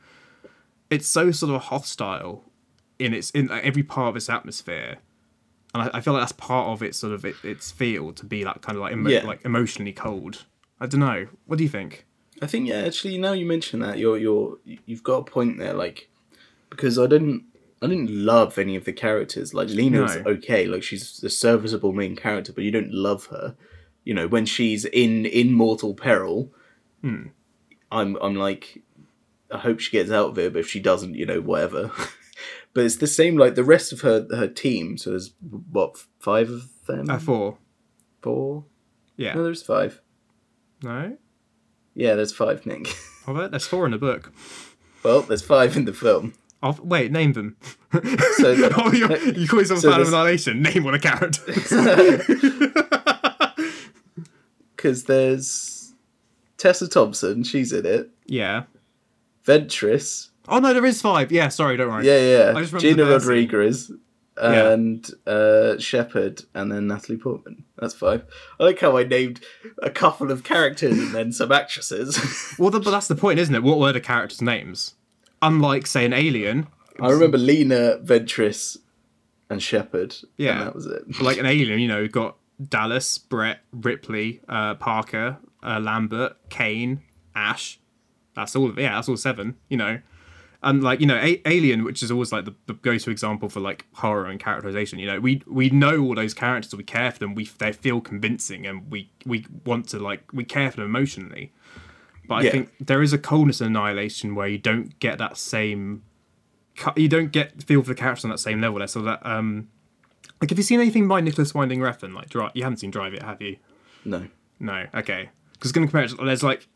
it's so sort of hostile in its in like, every part of its atmosphere, and I, I feel like that's part of its sort of it, its feel to be like kind of like emo- Yeah. like emotionally cold. I don't know. What do you think? I think yeah, actually now you mention that you're you're you've got a point there, like because I didn't I didn't love any of the characters. Like Lena's No. okay, like she's a serviceable main character, but you don't love her. You know, when she's in in mortal peril, Hmm. I'm I'm like I hope she gets out of it, but if she doesn't, you know, whatever. <laughs> but it's the same like the rest of her her team. So there's what five of them? Uh, four. Four? Yeah. No, there's five. No. Yeah, there's five, Nick. <laughs> Of? There's four in the book. well, there's five in the film. Oh, wait, name them. So- <laughs> oh, you're, you <laughs> call yourself so fan of Annihilation. Name one of the characters. because there's Tessa Thompson, she's in it. yeah. Ventress, Oh no, there is five. Yeah, sorry, don't worry. yeah, yeah. Remember Gina. Rodriguez and uh, Shepard, and then Natalie Portman. That's five. I like how I named a couple of characters and then some actresses. <laughs> Well, th- but that's the point, isn't it? What were the characters' names? Unlike, say, an Alien, I remember Lena, Ventress, and Shepard. Yeah. and that was it. <laughs> like an Alien, you know, you've got Dallas, Brett, Ripley, uh, Parker, uh, Lambert, Kane, Ash. That's all. Yeah, that's all seven. You know, and like you know, A- Alien, which is always like the, the go-to example for like horror and characterization. You know, we we know all those characters, we care for them, we they feel convincing, and we we want to like we care for them emotionally. But I Yeah. think there is a coldness in Annihilation where you don't get that same. You don't get feel for the characters on that same level. So that um, like, have you seen anything by Nicolas Winding Refn? Like, Drive? You haven't seen Drive yet, have you? No. No. Okay. Because going to compare it, to- there's like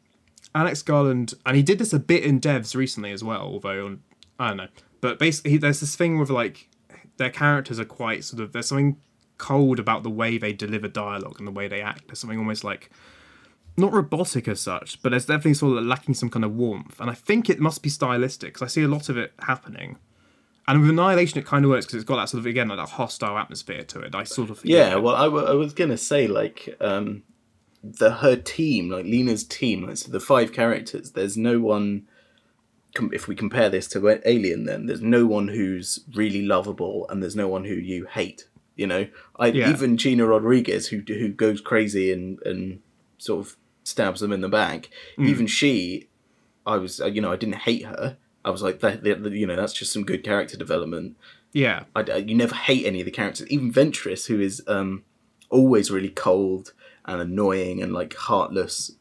Alex Garland, and he did this a bit in Devs recently as well. Although on, I don't know, but basically there's this thing with like their characters are quite sort of there's something cold about the way they deliver dialogue and the way they act. There's something almost like not robotic as such, but there's definitely sort of lacking some kind of warmth. And I think it must be stylistic because I see a lot of it happening. And with Annihilation, it kind of works because it's got that sort of again like that hostile atmosphere to it. I sort of Yeah, well, I, w- I was gonna say like um, the her team, like Lena's team, like so the five characters. There's no one. If we compare this to Alien, then there's no one who's really lovable, and there's no one who you hate. You know, I Yeah. even Gina Rodriguez, who who goes crazy and and sort of stabs them in the back. Even she, I was uh, you know I didn't hate her. I was like that, that you know that's just some good character development. yeah, I, I- you never hate any of the characters. Even Ventress, who is um, always really cold and annoying and like heartless.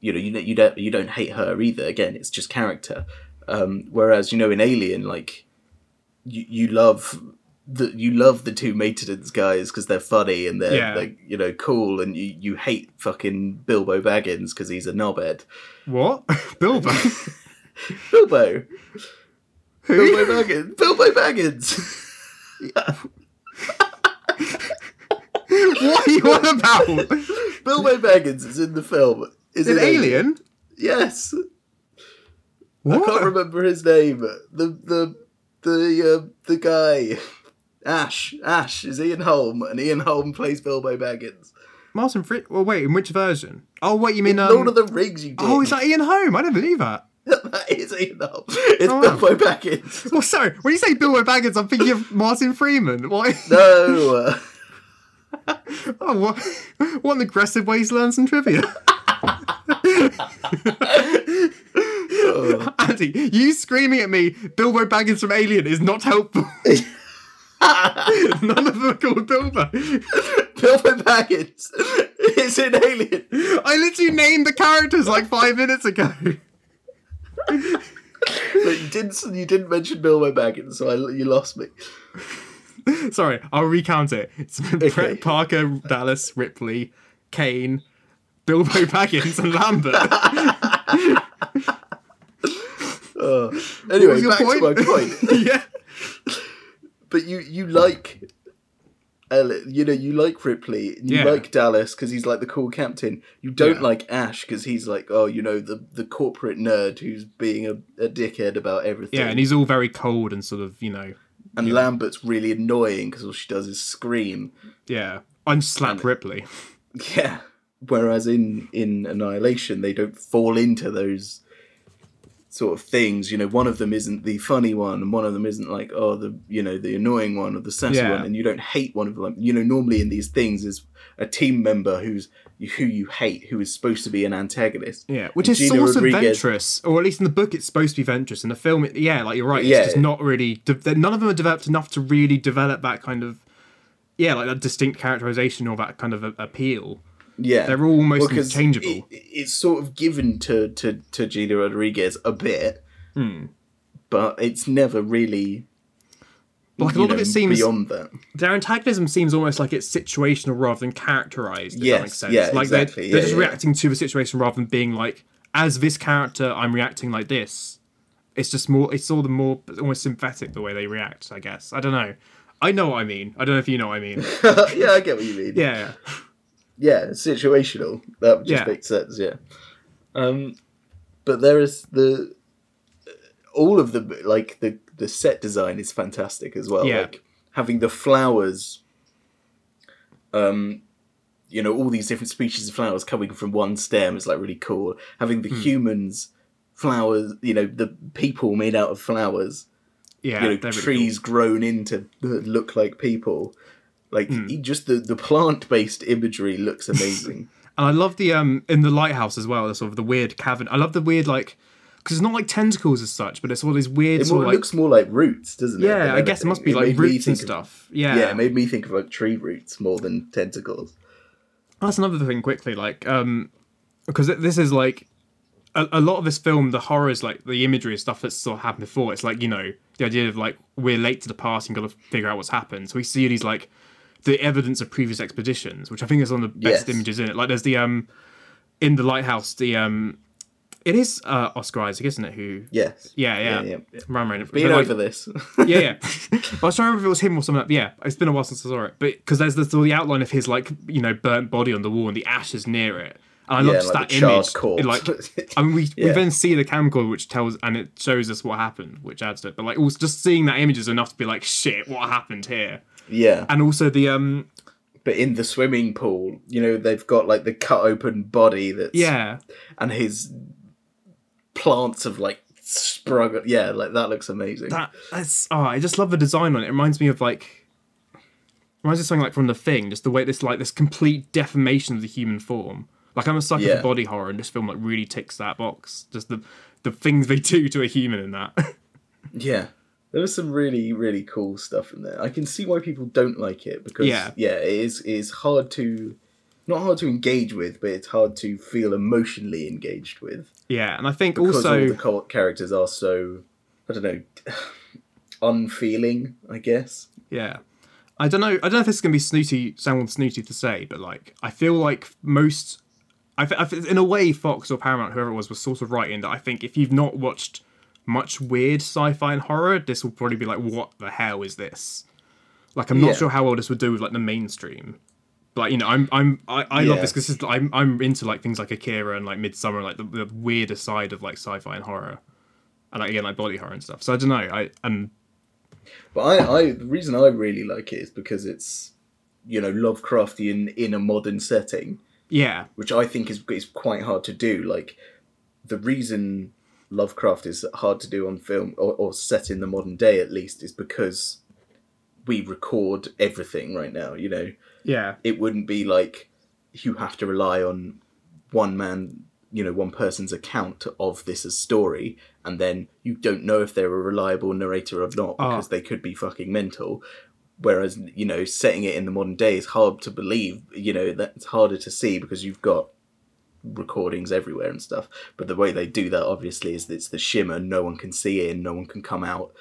You know, you don't- you don't you don't hate her either. Again, it's just character. Um, whereas you know in Alien, like you you love the you love the two maintenance guys because they're funny and they're Yeah. like you know cool, and you you hate fucking Bilbo Baggins because he's a knobhead. what <laughs> Bilbo? <laughs> Bilbo. Bilbo Baggins. Bilbo Baggins. <laughs> <laughs> what are you on about? Bilbo Baggins is in the film. Is it An alien? Yes. What? I can't remember his name. The the the uh, the guy. Ash. Ash is Ian Holm, and Ian Holm plays Bilbo Baggins. Martin Fri Well, wait, in which version? Oh, wait, you mean um, Lord of the Rings, you did. Oh, is that Ian Holm? I never knew that. <laughs> that is Ian Holm. It's Oh. Bilbo Baggins. <laughs> Well, sorry. When you say Bilbo Baggins, I'm thinking of Martin Freeman. Why? No. uh, <laughs> Oh, what? What an aggressive way to learn some trivia. oh. <laughs> Andy, you screaming at me, Bilbo Baggins from Alien is not helpful. <laughs> None of them are called Bilbo. Bilbo Baggins is in Alien. I literally named the characters like five minutes ago. But you didn't. You didn't mention Bilbo Baggins, so I, you lost me. <laughs> Sorry, I'll recount it. It's <laughs> Brett Parker, Dallas, Ripley, Kane, Bilbo <laughs> Baggins, and Lambert. Uh, anyway, back to my point. yeah. but you you like you know you like Ripley you Yeah. like Dallas because he's like the cool captain you don't Yeah. like Ash because he's like oh you know the the corporate nerd who's being a, a dickhead about everything Yeah, and he's all very cold and sort of, you know, and Lambert's really annoying because all she does is scream yeah. I'm slap Ripley. <laughs> yeah whereas in in Annihilation they don't fall into those sort of things. You know, one of them isn't the funny one, and one of them isn't like oh the you know the annoying one or the sassy Yeah. one, and you don't hate one of them. You know, normally in these things is a team member who's who you hate, who is supposed to be an antagonist. Yeah, which And is Gina sort of Rodriguez- Ventress, or at least in the book, it's supposed to be Ventress. In the film, it, yeah, like you're right, it's Yeah. just not really. De- none of them are developed enough to really develop that kind of, yeah, like that distinct characterization or that kind of a- appeal. Yeah, They're all almost Well, interchangeable. It, it's sort of given to to to Gina Rodriguez a bit, Hmm. but it's never really. Like, a lot of it seems- beyond that. Their antagonism seems almost like it's situational rather than characterized. Yes, yeah, like exactly, they're, they're yeah, just yeah. reacting to the situation rather than being like, as this character, I'm reacting like this. It's just more. It's all the more almost synthetic the way they react. I guess. I don't know. I know what I mean. I don't know if you know what I mean. <laughs> yeah, I get what you mean. <laughs> Yeah. Yeah, situational. That just Yeah. makes sense. Yeah. Um, but there is the all of the like the the set design is fantastic as well. Yeah. Like having the flowers. Um, you know, all these different species of flowers coming from one stem is like really cool. Having the humans flowers, you know, the people made out of flowers Yeah. you know they're really trees grown into that look like people like e- just the the plant based imagery looks <laughs> amazing And I love the um in the lighthouse as well. The sort of the weird cavern. I love the weird like because it's not like tentacles as such, but it's all these weird it, sort of it like looks more like roots doesn't it yeah. I guess it must be made like roots and of- stuff. yeah. yeah it made me think of like tree roots more than tentacles That's another thing quickly, like, um, because this is like a, a lot of this film, the horrors, like the imagery and stuff that's sort of happened before. It's like you know the idea of like we're late to the party and got to figure out what's happened. So we see these like the evidence of previous expeditions, which I think is one of the best Yes. images in it. Like there's the um in the lighthouse, the um it is uh Oscar Isaac, isn't it? Who yes yeah yeah, yeah, yeah. Rain- being like, over this yeah, yeah. <laughs> I was trying to remember if it was him or. Like, yeah, it's been a while since I saw it, but because there's the, the outline of his like you know burnt body on the wall and the ashes near it, and I Yeah, just like that image. It, like, <laughs> I mean, we, we then see the camcorder which tells and it shows us what happened, which adds to it. But like, also just seeing that image is enough to be like, shit, what happened here? Yeah And also the um, but in the swimming pool you know they've got like the cut open body that's yeah, and his plants have like sprung yeah like that looks amazing that that's oh, I just love the design on it. It reminds me of like. Reminds me of something like from the thing, just the way this like this complete deformation of the human form. Like I'm a sucker Yeah. for body horror, and this film like really ticks that box. Just the the things they do to a human in that. <laughs> Yeah. There was some really, really cool stuff in there. I can see why people don't like it because Yeah. yeah, it is it is hard to not hard to engage with, but it's hard to feel emotionally engaged with. yeah, and I think Because also all the co- characters are so I don't know <sighs> unfeeling, I guess. Yeah. I don't know. I don't know if this is gonna be snooty, sound snooty to say, but like I feel like most, I, th- I th- in a way, Fox or Paramount, whoever it was, was sort of right in that. I think if you've not watched much weird sci-fi and horror, this will probably be like, what the hell is this? Like I'm not Yeah. sure how well this would do with like the mainstream. But you know, I'm I'm I, I love this because I'm I'm into like things like Akira and like Midsommar, like the, the weirder side of like sci-fi and horror, and like again like body horror and stuff. So I don't know. I and But I, I the reason I really like it is because it's you know, Lovecraftian in a modern setting. yeah, which I think is is quite hard to do. Like the reason Lovecraft is hard to do on film or, or set in the modern day at least is because we record everything right now. You know, yeah, it wouldn't be like you have to rely on one man, you know, one person's account of this as story, and then you don't know if they're a reliable narrator or not because ah. they could be fucking mental. Whereas, you know, setting it in the modern day is hard to believe. You know, that's harder to see because you've got recordings everywhere and stuff. But the way they do that, obviously, is it's the shimmer. No one can see in, no one can come out,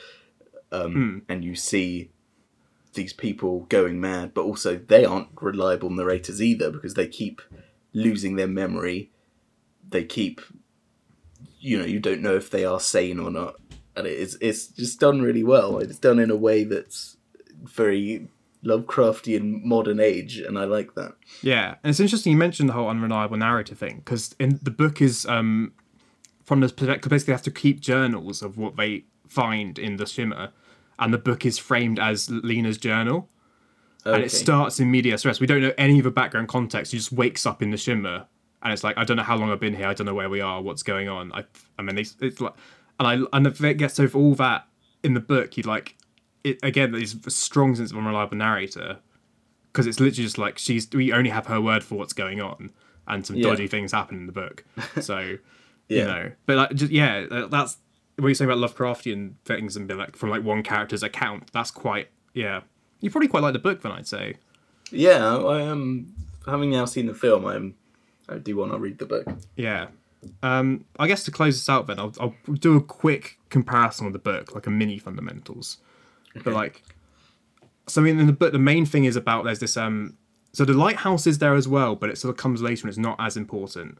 um, and you see these people going mad. But also, they aren't reliable narrators either because they keep losing their memory. They keep, you know, you don't know if they are sane or not, and it is it's just done really well. It's done in a way that's very Lovecraftian modern age, and I like that. Yeah, and it's interesting you mentioned the whole unreliable narrative thing because in the book is um from the perspective basically they have to keep journals of what they find in the shimmer, and the book is framed as Lena's journal, and it starts in medias res. We don't know any of the background context. She just wakes up in the shimmer, and it's like I don't know how long I've been here. I don't know where we are. What's going on? I I mean, it's, it's like, and I and if it gets over all that in the book, you like it again. There's a strong sense of unreliable narrator because it's literally just like she's we only have her word for what's going on, and some Yeah. dodgy things happen in the book. <laughs> So Yeah. you know, but like just yeah, that's what you say about Lovecraftian things and be like from like one character's account. That's quite yeah. You probably quite like the book then, I'd say. Yeah, I am. having now seen the film, I'm. I do want to read the book. Yeah. Um, I guess to close this out, then I'll, I'll do a quick comparison of the book, like a mini fundamentals. But like, so I mean, in the book, the main thing is about there's this um, so the lighthouse is there as well, but it sort of comes later and it's not as important.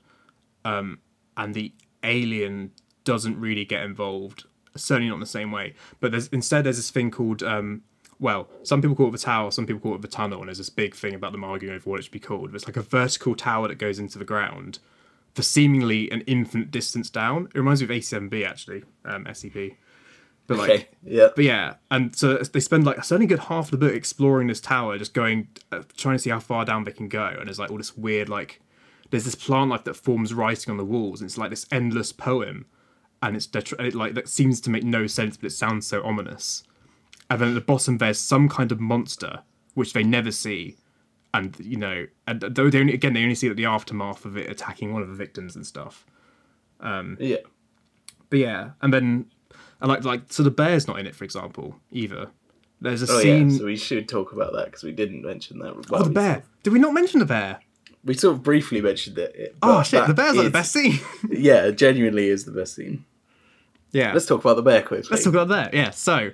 Um, and the alien doesn't really get involved, certainly not in the same way. But there's instead there's this thing called um, well, some people call it the tower, some people call it the tunnel, and there's this big thing about them arguing over what it should be called. But it's like a vertical tower that goes into the ground for seemingly an infinite distance down. It reminds me of A7B actually, um, SCP. But like, Okay. Yeah. but yeah, and so they spend like certainly a good half of the book exploring this tower, just going, uh, trying to see how far down they can go. And there's like all this weird like, there's this plant life that forms writing on the walls, and it's like this endless poem, and it's detr- it, like that seems to make no sense, but it sounds so ominous. And then at the bottom there's some kind of monster which they never see, and you know, and though they only again they only see the aftermath of it attacking one of the victims and stuff. Yeah. But yeah, and then and like like so the bear's not in it, for example, either. There's a Oh scene. yeah. So we should talk about that because we didn't mention that. oh, the bear. Did we not mention the bear? We sort of briefly mentioned it. Oh shit, the bear's like the best scene. <laughs> Yeah, it genuinely is the best scene. yeah. Let's talk about the bear quickly. Let's talk about that. Yeah. So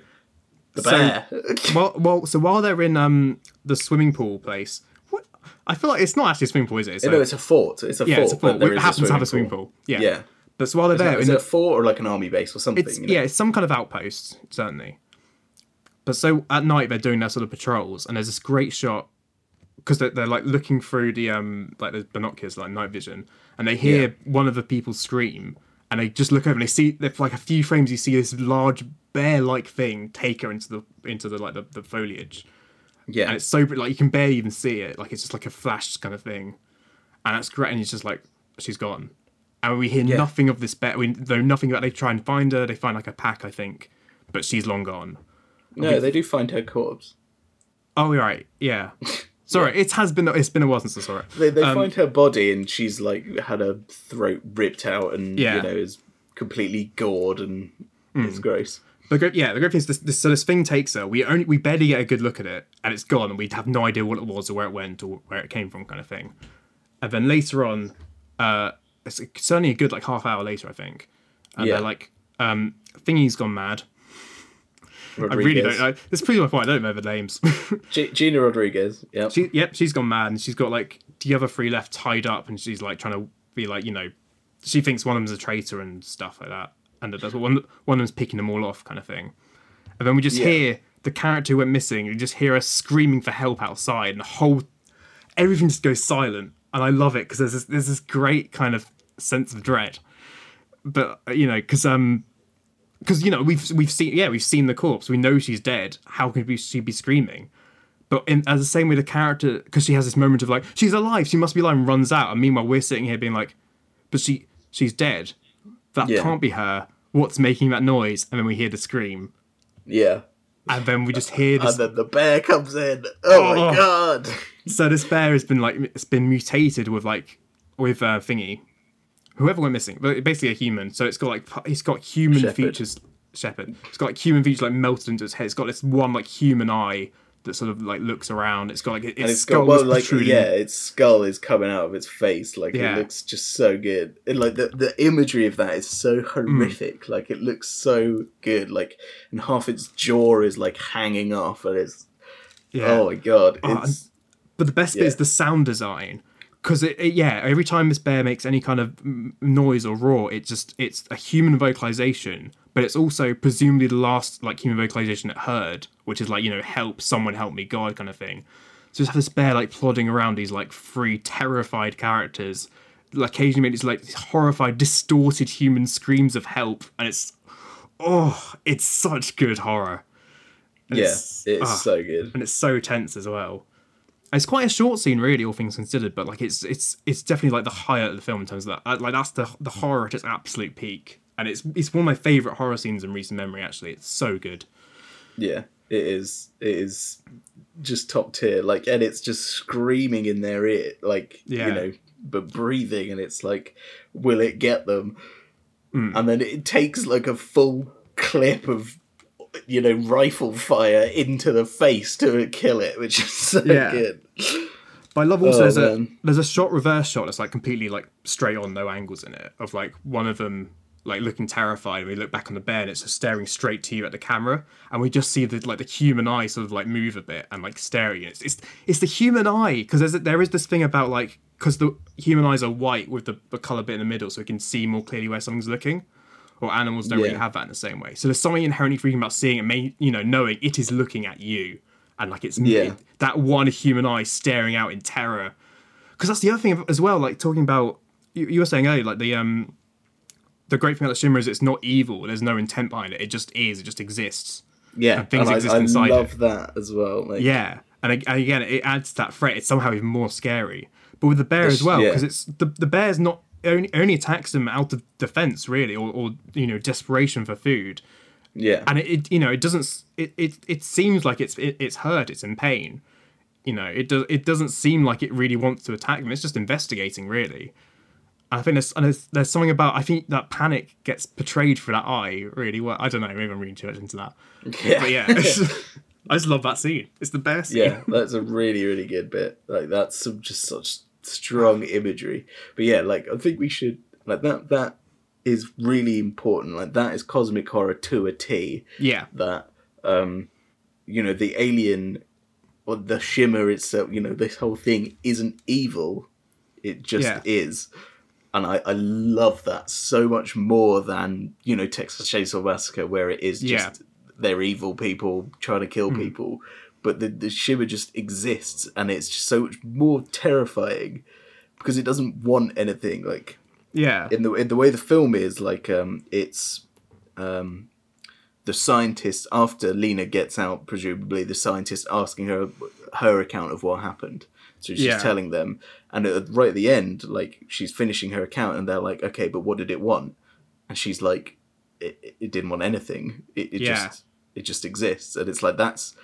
the so- bear. <laughs> well, well, so while they're in um the swimming pool place, what I feel like it's not actually a swimming pool, is it? So, no, it's a fort. It's a yeah, fort. it's a fort. It is happens to have a swimming pool. Yeah. Yeah. But so while they're there, Is in it the- a fort or like an army base or something? It's you know? yeah, it's some kind of outpost, certainly. But so at night they're doing their sort of patrols, and there's this great shot because they're, they're like looking through the um like the binoculars, like night vision, and they hear one of the people scream, and they just look over and they see for like a few frames you see this large bear-like thing take her into the into the like the, the foliage, Yeah. and it's so like you can barely even see it, like it's just like a flash kind of thing, and that's great, and it's just like she's gone, and we hear nothing of this bet. We know nothing about. They try and find her. They find like a pack, I think, but she's long gone. no, they do find her corpse. Oh, you're right. Yeah. <laughs> Sorry, it has been. It's been a while since I saw it. They, they Um, find her body and she's like had her throat ripped out and Yeah. you know is completely gored and Hmm. it's gross. The great, yeah, the great thing is this, this. So this thing takes her. We only we barely get a good look at it, and it's gone, and we have no idea what it was or where it went or where it came from, kind of thing. And then later on, uh, it's certainly a good like half hour later, I think. And Yeah. they're like, um, thingy's gone mad. I really don't know. This proves my point. I don't remember the names. <laughs> G- Gina Rodriguez. Yeah. she, yep, she's gone mad, and she's got like the other three left tied up, and she's like trying to be like, you know, she thinks one of them's a traitor and stuff like that, and that's what one one of them's picking them all off, kind of thing. And then we just Yeah. hear the character who went missing. You just hear her screaming for help outside, and the whole everything just goes silent, and I love it because there's this, there's this great kind of sense of dread. But you know, because um, because you know we've we've seen yeah we've seen the corpse. We know she's dead. How could we, she be screaming? But in as the same way, the character because she has this moment of like she's alive, she must be alive, and runs out. And meanwhile, we're sitting here being like, but she she's dead. That Yeah. can't be her. What's making that noise? And then we hear the scream, Yeah. and then we just hear this. And then the bear comes in. Oh, Oh. my god. so this bear has been like it's been mutated with like with uh, thingy, whoever we're missing, but basically a human. So it's got like it's got human Shepherd. features. Shepherd. It's got like human features like melted into its head. It's got this one like human eye that sort of like looks around. It's got like its And it's skull got well, like protruding. yeah, its skull is coming out of its face. Like Yeah. it looks just so good. And like the the imagery of that is so Mm. horrific. Like it looks so good. Like and half its jaw is like hanging off, and it's Yeah. oh my god, Oh, it's But the best bit is the sound design. Because it, it- yeah, every time this bear makes any kind of noise or roar, it just it's a human vocalization, but it's also presumably the last like human vocalization it heard, which is like you know help someone help me God kind of thing. So just have this bear like plodding around these like three terrified characters, like occasionally make these like horrified, distorted human screams of help, and it's oh, it's such good horror. And yeah, it's- it's ah so good. and it's so tense as well. It's quite a short scene, really, all things considered. But like, it's it's it's definitely like the highlight of the film in terms of that. Like that's the the horror at its absolute peak, and it's it's one of my favorite horror scenes in recent memory. Actually, it's so good. Yeah, it is. It is just top tier. Like, and it's just screaming in their ear, like Yeah. you know, but breathing, and it's like, will it get them? Mm. And then it takes like a full clip of, you know, rifle fire into the face to kill it, which is so Yeah. good. But I love also Oh, there's a there's a shot reverse shot that's like completely like straight on, no angles in it. Of like one of them like looking terrified, and we look back on the bear and it's just staring straight to you at the camera, and we just see the like the human eye sort of like move a bit and like staring. It's it's, it's the human eye because there's there is this thing about like because the human eyes are white with the, the color bit in the middle, so we can see more clearly where something's looking. Animals don't really have that in the same way. So there's something inherently freaking about seeing it, may, you know, knowing it is looking at you, and like it's Yeah. it- that one human eye staring out in terror because that's the other thing as well. Like talking about you, you were saying earlier, like the um the great thing about the Shimmer is it's not evil. There's no intent behind it. It just is. It just exists. Yeah, And things I, exist I inside love that as well. Like, Yeah, and, and again, it adds to that threat. It's somehow even more scary. But with the bear Yes, as well, yeah. because it's the the bear's not only only attacks them out of defense really, or, or you know desperation for food. yeah, and it, it you know it doesn't it, it it seems like it's it, it's hurt it's in pain. You know it does it doesn't seem like it really wants to attack them it's just investigating really. And i think there's and there's, there's something about i think that panic gets portrayed through that eye really. Well i don't know maybe i'm reading too much into that. Yeah, but yeah <laughs> i just love that scene. It's the best yeah, that's a really really good bit. Like that's some just such strong imagery. But yeah, like I think we should like that. That is really important. Like that is cosmic horror to a T. yeah That um, you know, the alien or the shimmer itself. You know, this whole thing isn't evil. It just Yeah. is. And I, I love that so much more than, you know, Texas Chainsaw Massacre, where it is Yeah. just they're evil people trying to kill people. But the, the shimmer just exists and it's just so much more terrifying because it doesn't want anything. Like yeah in the in the way the film is, like um it's um the scientist after Lena gets out, presumably the scientist asking her her account of what happened. So she's Yeah. telling them, and at, right at the end, like she's finishing her account, and they're like, "Okay, but what did it want?" And she's like, "It, it- it didn't want anything. It, it Yeah. just it just exists." And it's like that's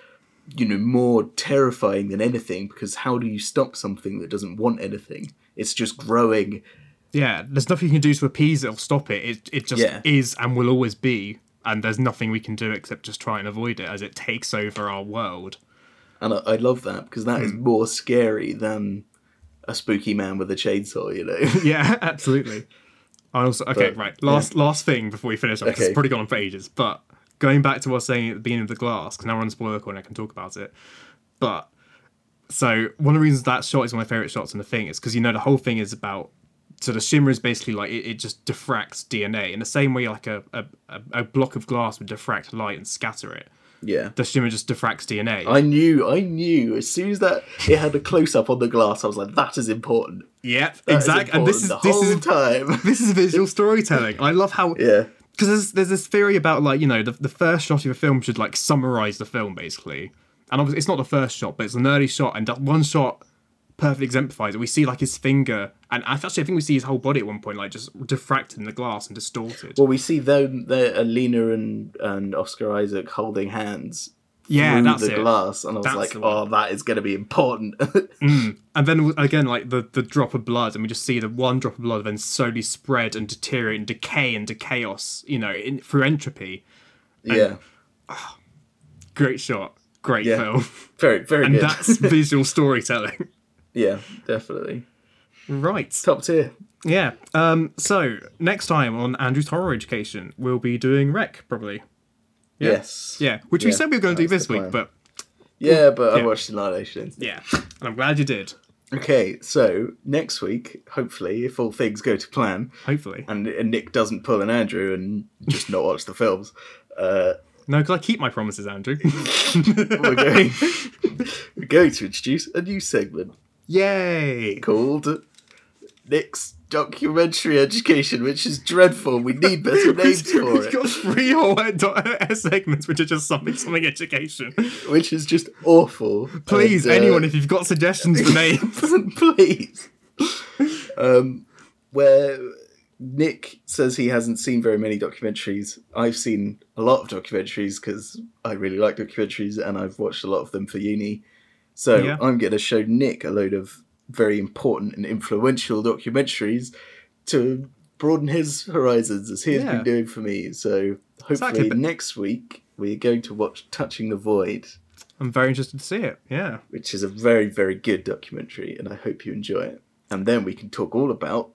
you know more terrifying than anything because how do you stop something that doesn't want anything? It's just growing. yeah there's nothing you can do to appease it or stop it it, it just Yeah. is and will always be and there's nothing we can do except just try and avoid it as it takes over our world And I, I love that because that is hmm. more scary than a spooky man with a chainsaw, you know? <laughs> yeah, absolutely. I also okay, But, right. Last last thing before we finish up. Okay. It's probably gone on for ages, but going back to what I was saying at the beginning of the glass, because now we're on spoiler corner, I can talk about it. But so one of the reasons that shot is one of my favorite shots in the thing is because you know the whole thing is about. So the shimmer is basically like it, it just diffracts DNA in the same way like a, a, a- block of glass would diffract light and scatter it. yeah. The shimmer just diffracts DNA. I knew, I knew. As soon as that it had a close up on the glass, I was like, "That is important." yep, That exactly. And this is this is time. <laughs> this is visual <laughs> storytelling. I love how yeah, because there's, there's this theory about like you know the, the first shot of a film should like summarize the film basically. And obviously it's not the first shot but it's an early shot and that one shot perfectly exemplifies it. We see like his finger and actually i think we see his whole body at one point like just diffracted in the glass and distorted. Well, we see them, there, Alina and and Oscar Isaac holding hands yeah that's the it glass, and I was That's like, "Oh, that is going to be important." <laughs> and then again like the, the drop of blood and we just see the one drop of blood then slowly spread and deteriorate and decay into chaos you know in, through entropy yeah, great shot great Yeah. film very, very and good. that's <laughs> visual storytelling yeah, definitely right top tier. Yeah. Um, so next time on Andrew's horror education, we'll be doing Rec probably. Yeah. Yes. Yeah, which we Yeah, said we were going to do this week, but Yeah, but Yeah. I watched Annihilation. yeah, and I'm glad you did. Okay, so next week, hopefully, if all things go to plan, Hopefully, and, and Nick doesn't pull an Andrew and just not watch the films, uh, no, because I keep my promises, Andrew. <laughs> we're going we're going to introduce a new segment Yay! called Nick's documentary education, which is dreadful. We need better <laughs> names for We've it. got three whole <laughs> uh, segments which are just something something education. Which is just awful. Please, And, uh, anyone, if you've got suggestions for <laughs> names. please. Um, where Nick says he hasn't seen very many documentaries. I've seen a lot of documentaries because I really like documentaries and I've watched a lot of them for uni. So Yeah. I'm going to show Nick a load of very important and influential documentaries to broaden his horizons as he has Yeah. been doing for me. So hopefully Exactly, but- next week we're going to watch Touching the Void, I'm very interested to see it. Yeah. which is a very, very good documentary, and I hope you enjoy it. And then we can talk all about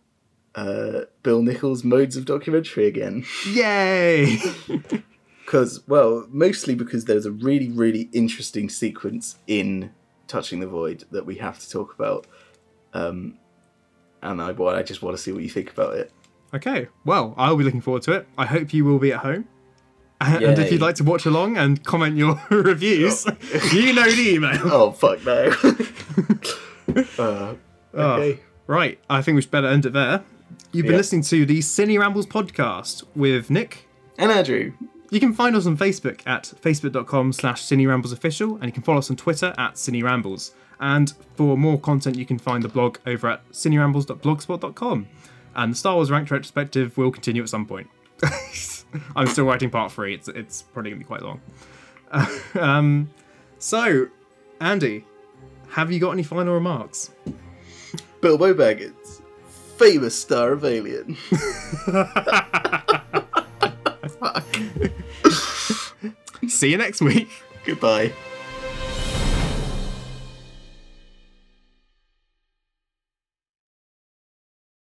uh, Bill Nichols' modes of documentary again. Yay! <laughs> <laughs> Because, well, mostly because there's a really, really interesting sequence in Touching the Void that we have to talk about. Um, and I, well, I just want to see what you think about it. okay. Well, I'll be looking forward to it. I hope you will be at home. And and if you'd like to watch along and comment your <laughs> reviews, <laughs> you know the email. <laughs> Oh, fuck no. uh, Oh, okay. right. I think we should better end it there. You've been Yeah. listening to the Cine Rambles podcast with Nick. And Andrew. You can find us on Facebook at facebook.com slash cine rambles official, and you can follow us on Twitter at cinerambles. And for more content, you can find the blog over at cinerambles.blogspot.com. And the Star Wars Ranked Retrospective will continue at some point. <laughs> I'm still writing part three. It's, it's probably going to be quite long. <laughs> um, so, Andy, have you got any final remarks? Bilbo Baggins, famous star of Alien. <laughs> See you next week. Goodbye.